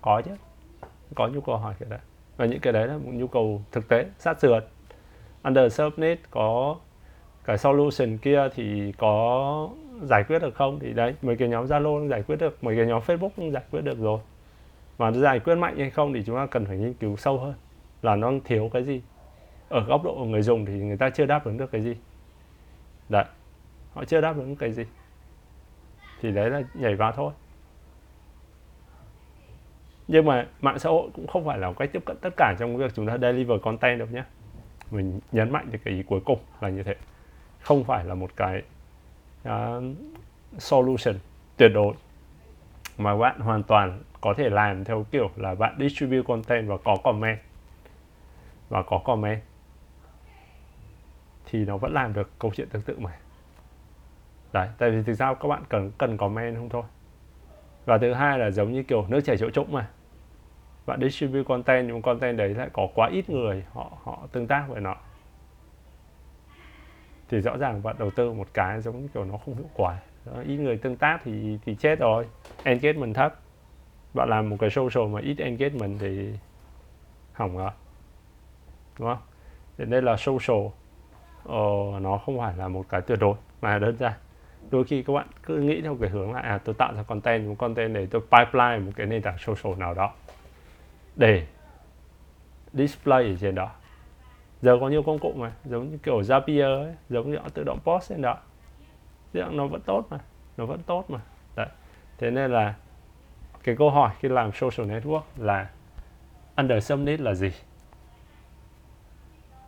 Có chứ có nhu cầu hỏi cái đấy. Và những cái đấy là một nhu cầu thực tế, sát sườn. Under subnet có cái solution kia thì có giải quyết được không? Thì đấy, mấy cái nhóm Zalo giải quyết được, mấy cái nhóm Facebook giải quyết được rồi. Mà giải quyết mạnh hay không thì chúng ta cần phải nghiên cứu sâu hơn là nó thiếu cái gì. Ở góc độ của người dùng thì người ta chưa đáp ứng được cái gì. Đấy, họ chưa đáp ứng cái gì. Thì đấy là nhảy vào thôi nhưng mà mạng xã hội cũng không phải là một cách tiếp cận tất cả trong việc chúng ta deliver content đâu nhé. Mình nhấn mạnh được cái ý cuối cùng là như thế. Không phải là một cái uh, solution tuyệt đối mà bạn hoàn toàn có thể làm theo kiểu là bạn distribute content và có comment. Và có comment thì nó vẫn làm được câu chuyện tương tự mà. Đấy tại vì thực ra các bạn cần cần comment không thôi. Và thứ hai là giống như kiểu nước chảy chỗ trũng mà bạn distribute content nhưng content đấy lại có quá ít người họ họ tương tác với nó. Thì rõ ràng bạn đầu tư một cái giống như kiểu nó không hiệu quả. Ít người tương tác thì thì chết rồi. Engagement thấp. Bạn làm một cái social mà ít engagement thì hỏng rồi. Đúng không? Thì đây là social ờ, nó không phải là một cái tuyệt đối mà đơn giản. Đôi khi các bạn cứ nghĩ theo cái hướng là à tôi tạo ra content một content để tôi pipeline một cái nền tảng social nào đó để display ở trên đó. Giờ có nhiều công cụ mà giống như kiểu Zapier ấy, giống như họ tự động post trên đó. Thế nó vẫn tốt mà nó vẫn tốt mà. Đấy thế nên là cái câu hỏi khi làm social network là under subnet là gì?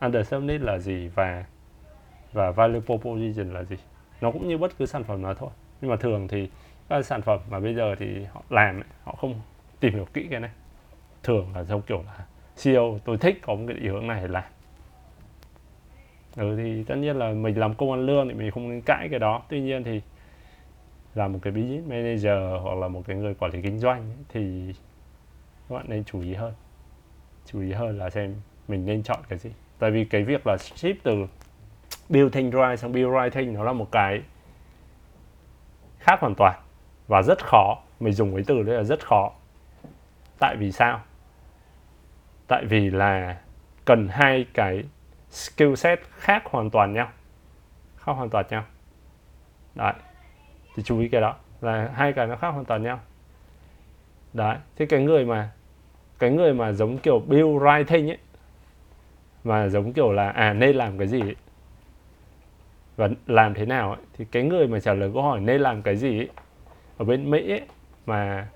Under subnet là gì và và value proposition là gì? Nó cũng như bất cứ sản phẩm nào thôi. Nhưng mà thường thì các sản phẩm mà bây giờ thì họ làm ấy, họ không tìm hiểu kỹ cái này thường là giống kiểu là CEO tôi thích có một cái ý hướng này là ừ thì tất nhiên là mình làm công ăn lương thì mình không nên cãi cái đó. Tuy nhiên thì là một cái business manager hoặc là một cái người quản lý kinh doanh ấy, thì các bạn nên chú ý hơn. Chú ý hơn là xem mình nên chọn cái gì. Tại vì cái việc là ship từ building right sang build writing nó là một cái khác hoàn toàn và rất khó. Mình dùng cái từ đấy là rất khó. Tại vì sao? Tại vì là cần hai cái skill set khác hoàn toàn nhau. Khác hoàn toàn nhau. Đấy thì chú ý cái đó là hai cái nó khác hoàn toàn nhau. Đấy thế cái người mà cái người mà giống kiểu build writing ấy mà giống kiểu là à nên làm cái gì ấy, và làm thế nào ấy, thì cái người mà trả lời câu hỏi nên làm cái gì ấy, ở bên Mỹ ấy, mà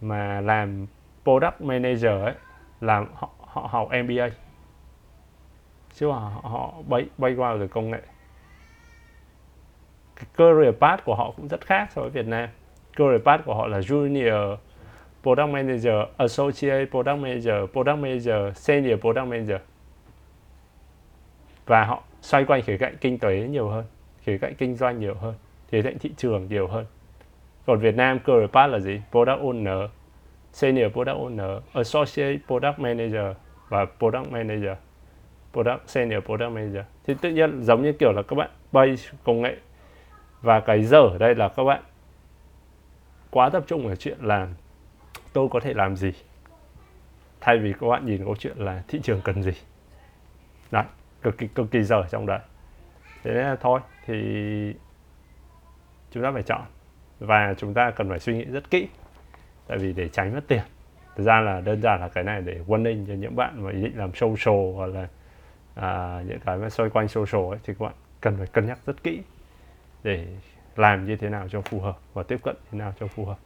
mà làm product manager ấy là họ họ học MBA chứ họ, họ bay bay qua rồi công nghệ. Cái career path của họ cũng rất khác so với Việt Nam. Career path của họ là junior product manager associate product manager product manager senior product manager. Và họ xoay quanh khía cạnh kinh tế nhiều hơn khía cạnh kinh doanh nhiều hơn khía cạnh thị trường nhiều hơn. Còn Việt Nam career path là gì? Product owner senior product owner, associate product manager và product manager, product senior product manager. Thì tự nhiên giống như kiểu là các bạn bay công nghệ. Và cái giờ ở đây là các bạn quá tập trung vào chuyện là tôi có thể làm gì. Thay vì các bạn nhìn câu chuyện là thị trường cần gì. Đấy, cực kỳ cực kỳ dở trong đấy. Thế nên là thôi, thì chúng ta phải chọn. Và chúng ta cần phải suy nghĩ rất kỹ tại vì để tránh mất tiền. Thực ra là đơn giản là cái này để warning cho những bạn mà ý định làm social hoặc là à, những cái mà xoay quanh social ấy, thì các bạn cần phải cân nhắc rất kỹ để làm như thế nào cho phù hợp và tiếp cận thế nào cho phù hợp.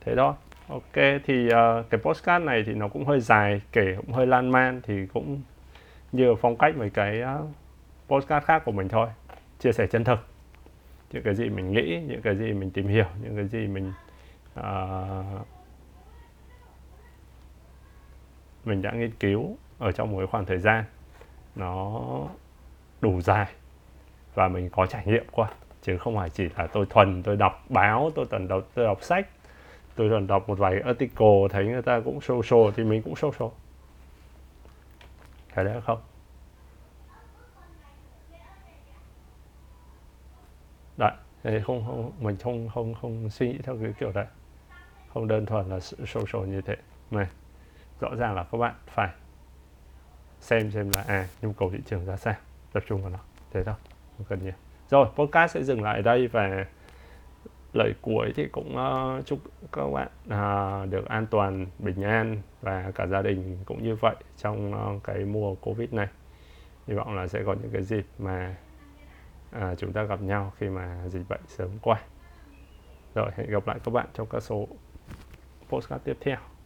Thế đó. Ok thì uh, cái postcard này thì nó cũng hơi dài kể cũng hơi lan man thì cũng như phong cách mấy cái uh, postcard khác của mình thôi. Chia sẻ chân thực. Những cái gì mình nghĩ những cái gì mình tìm hiểu những cái gì mình uh, mình đã nghiên cứu ở trong một cái khoảng thời gian nó đủ dài và mình có trải nghiệm qua. Chứ không phải chỉ là tôi thuần tôi đọc báo tôi thuần đọc tôi đọc sách tôi thuần đọc một vài article thấy người ta cũng social thì mình cũng social. Cái đấy không? Đấy không, không mình không không không suy nghĩ theo cái kiểu đấy không đơn thuần là social như thế. Này rõ ràng là các bạn phải xem xem là à nhu cầu thị trường ra sao tập trung vào nó. Thế thôi không cần nhiều. Rồi podcast sẽ dừng lại đây và lời cuối thì cũng uh, chúc các bạn uh, được an toàn bình an và cả gia đình cũng như vậy trong uh, cái mùa covid này. Hy vọng là sẽ có những cái dịp mà uh, chúng ta gặp nhau khi mà dịch bệnh sớm qua. Rồi hẹn gặp lại các bạn trong các số postcard tiếp theo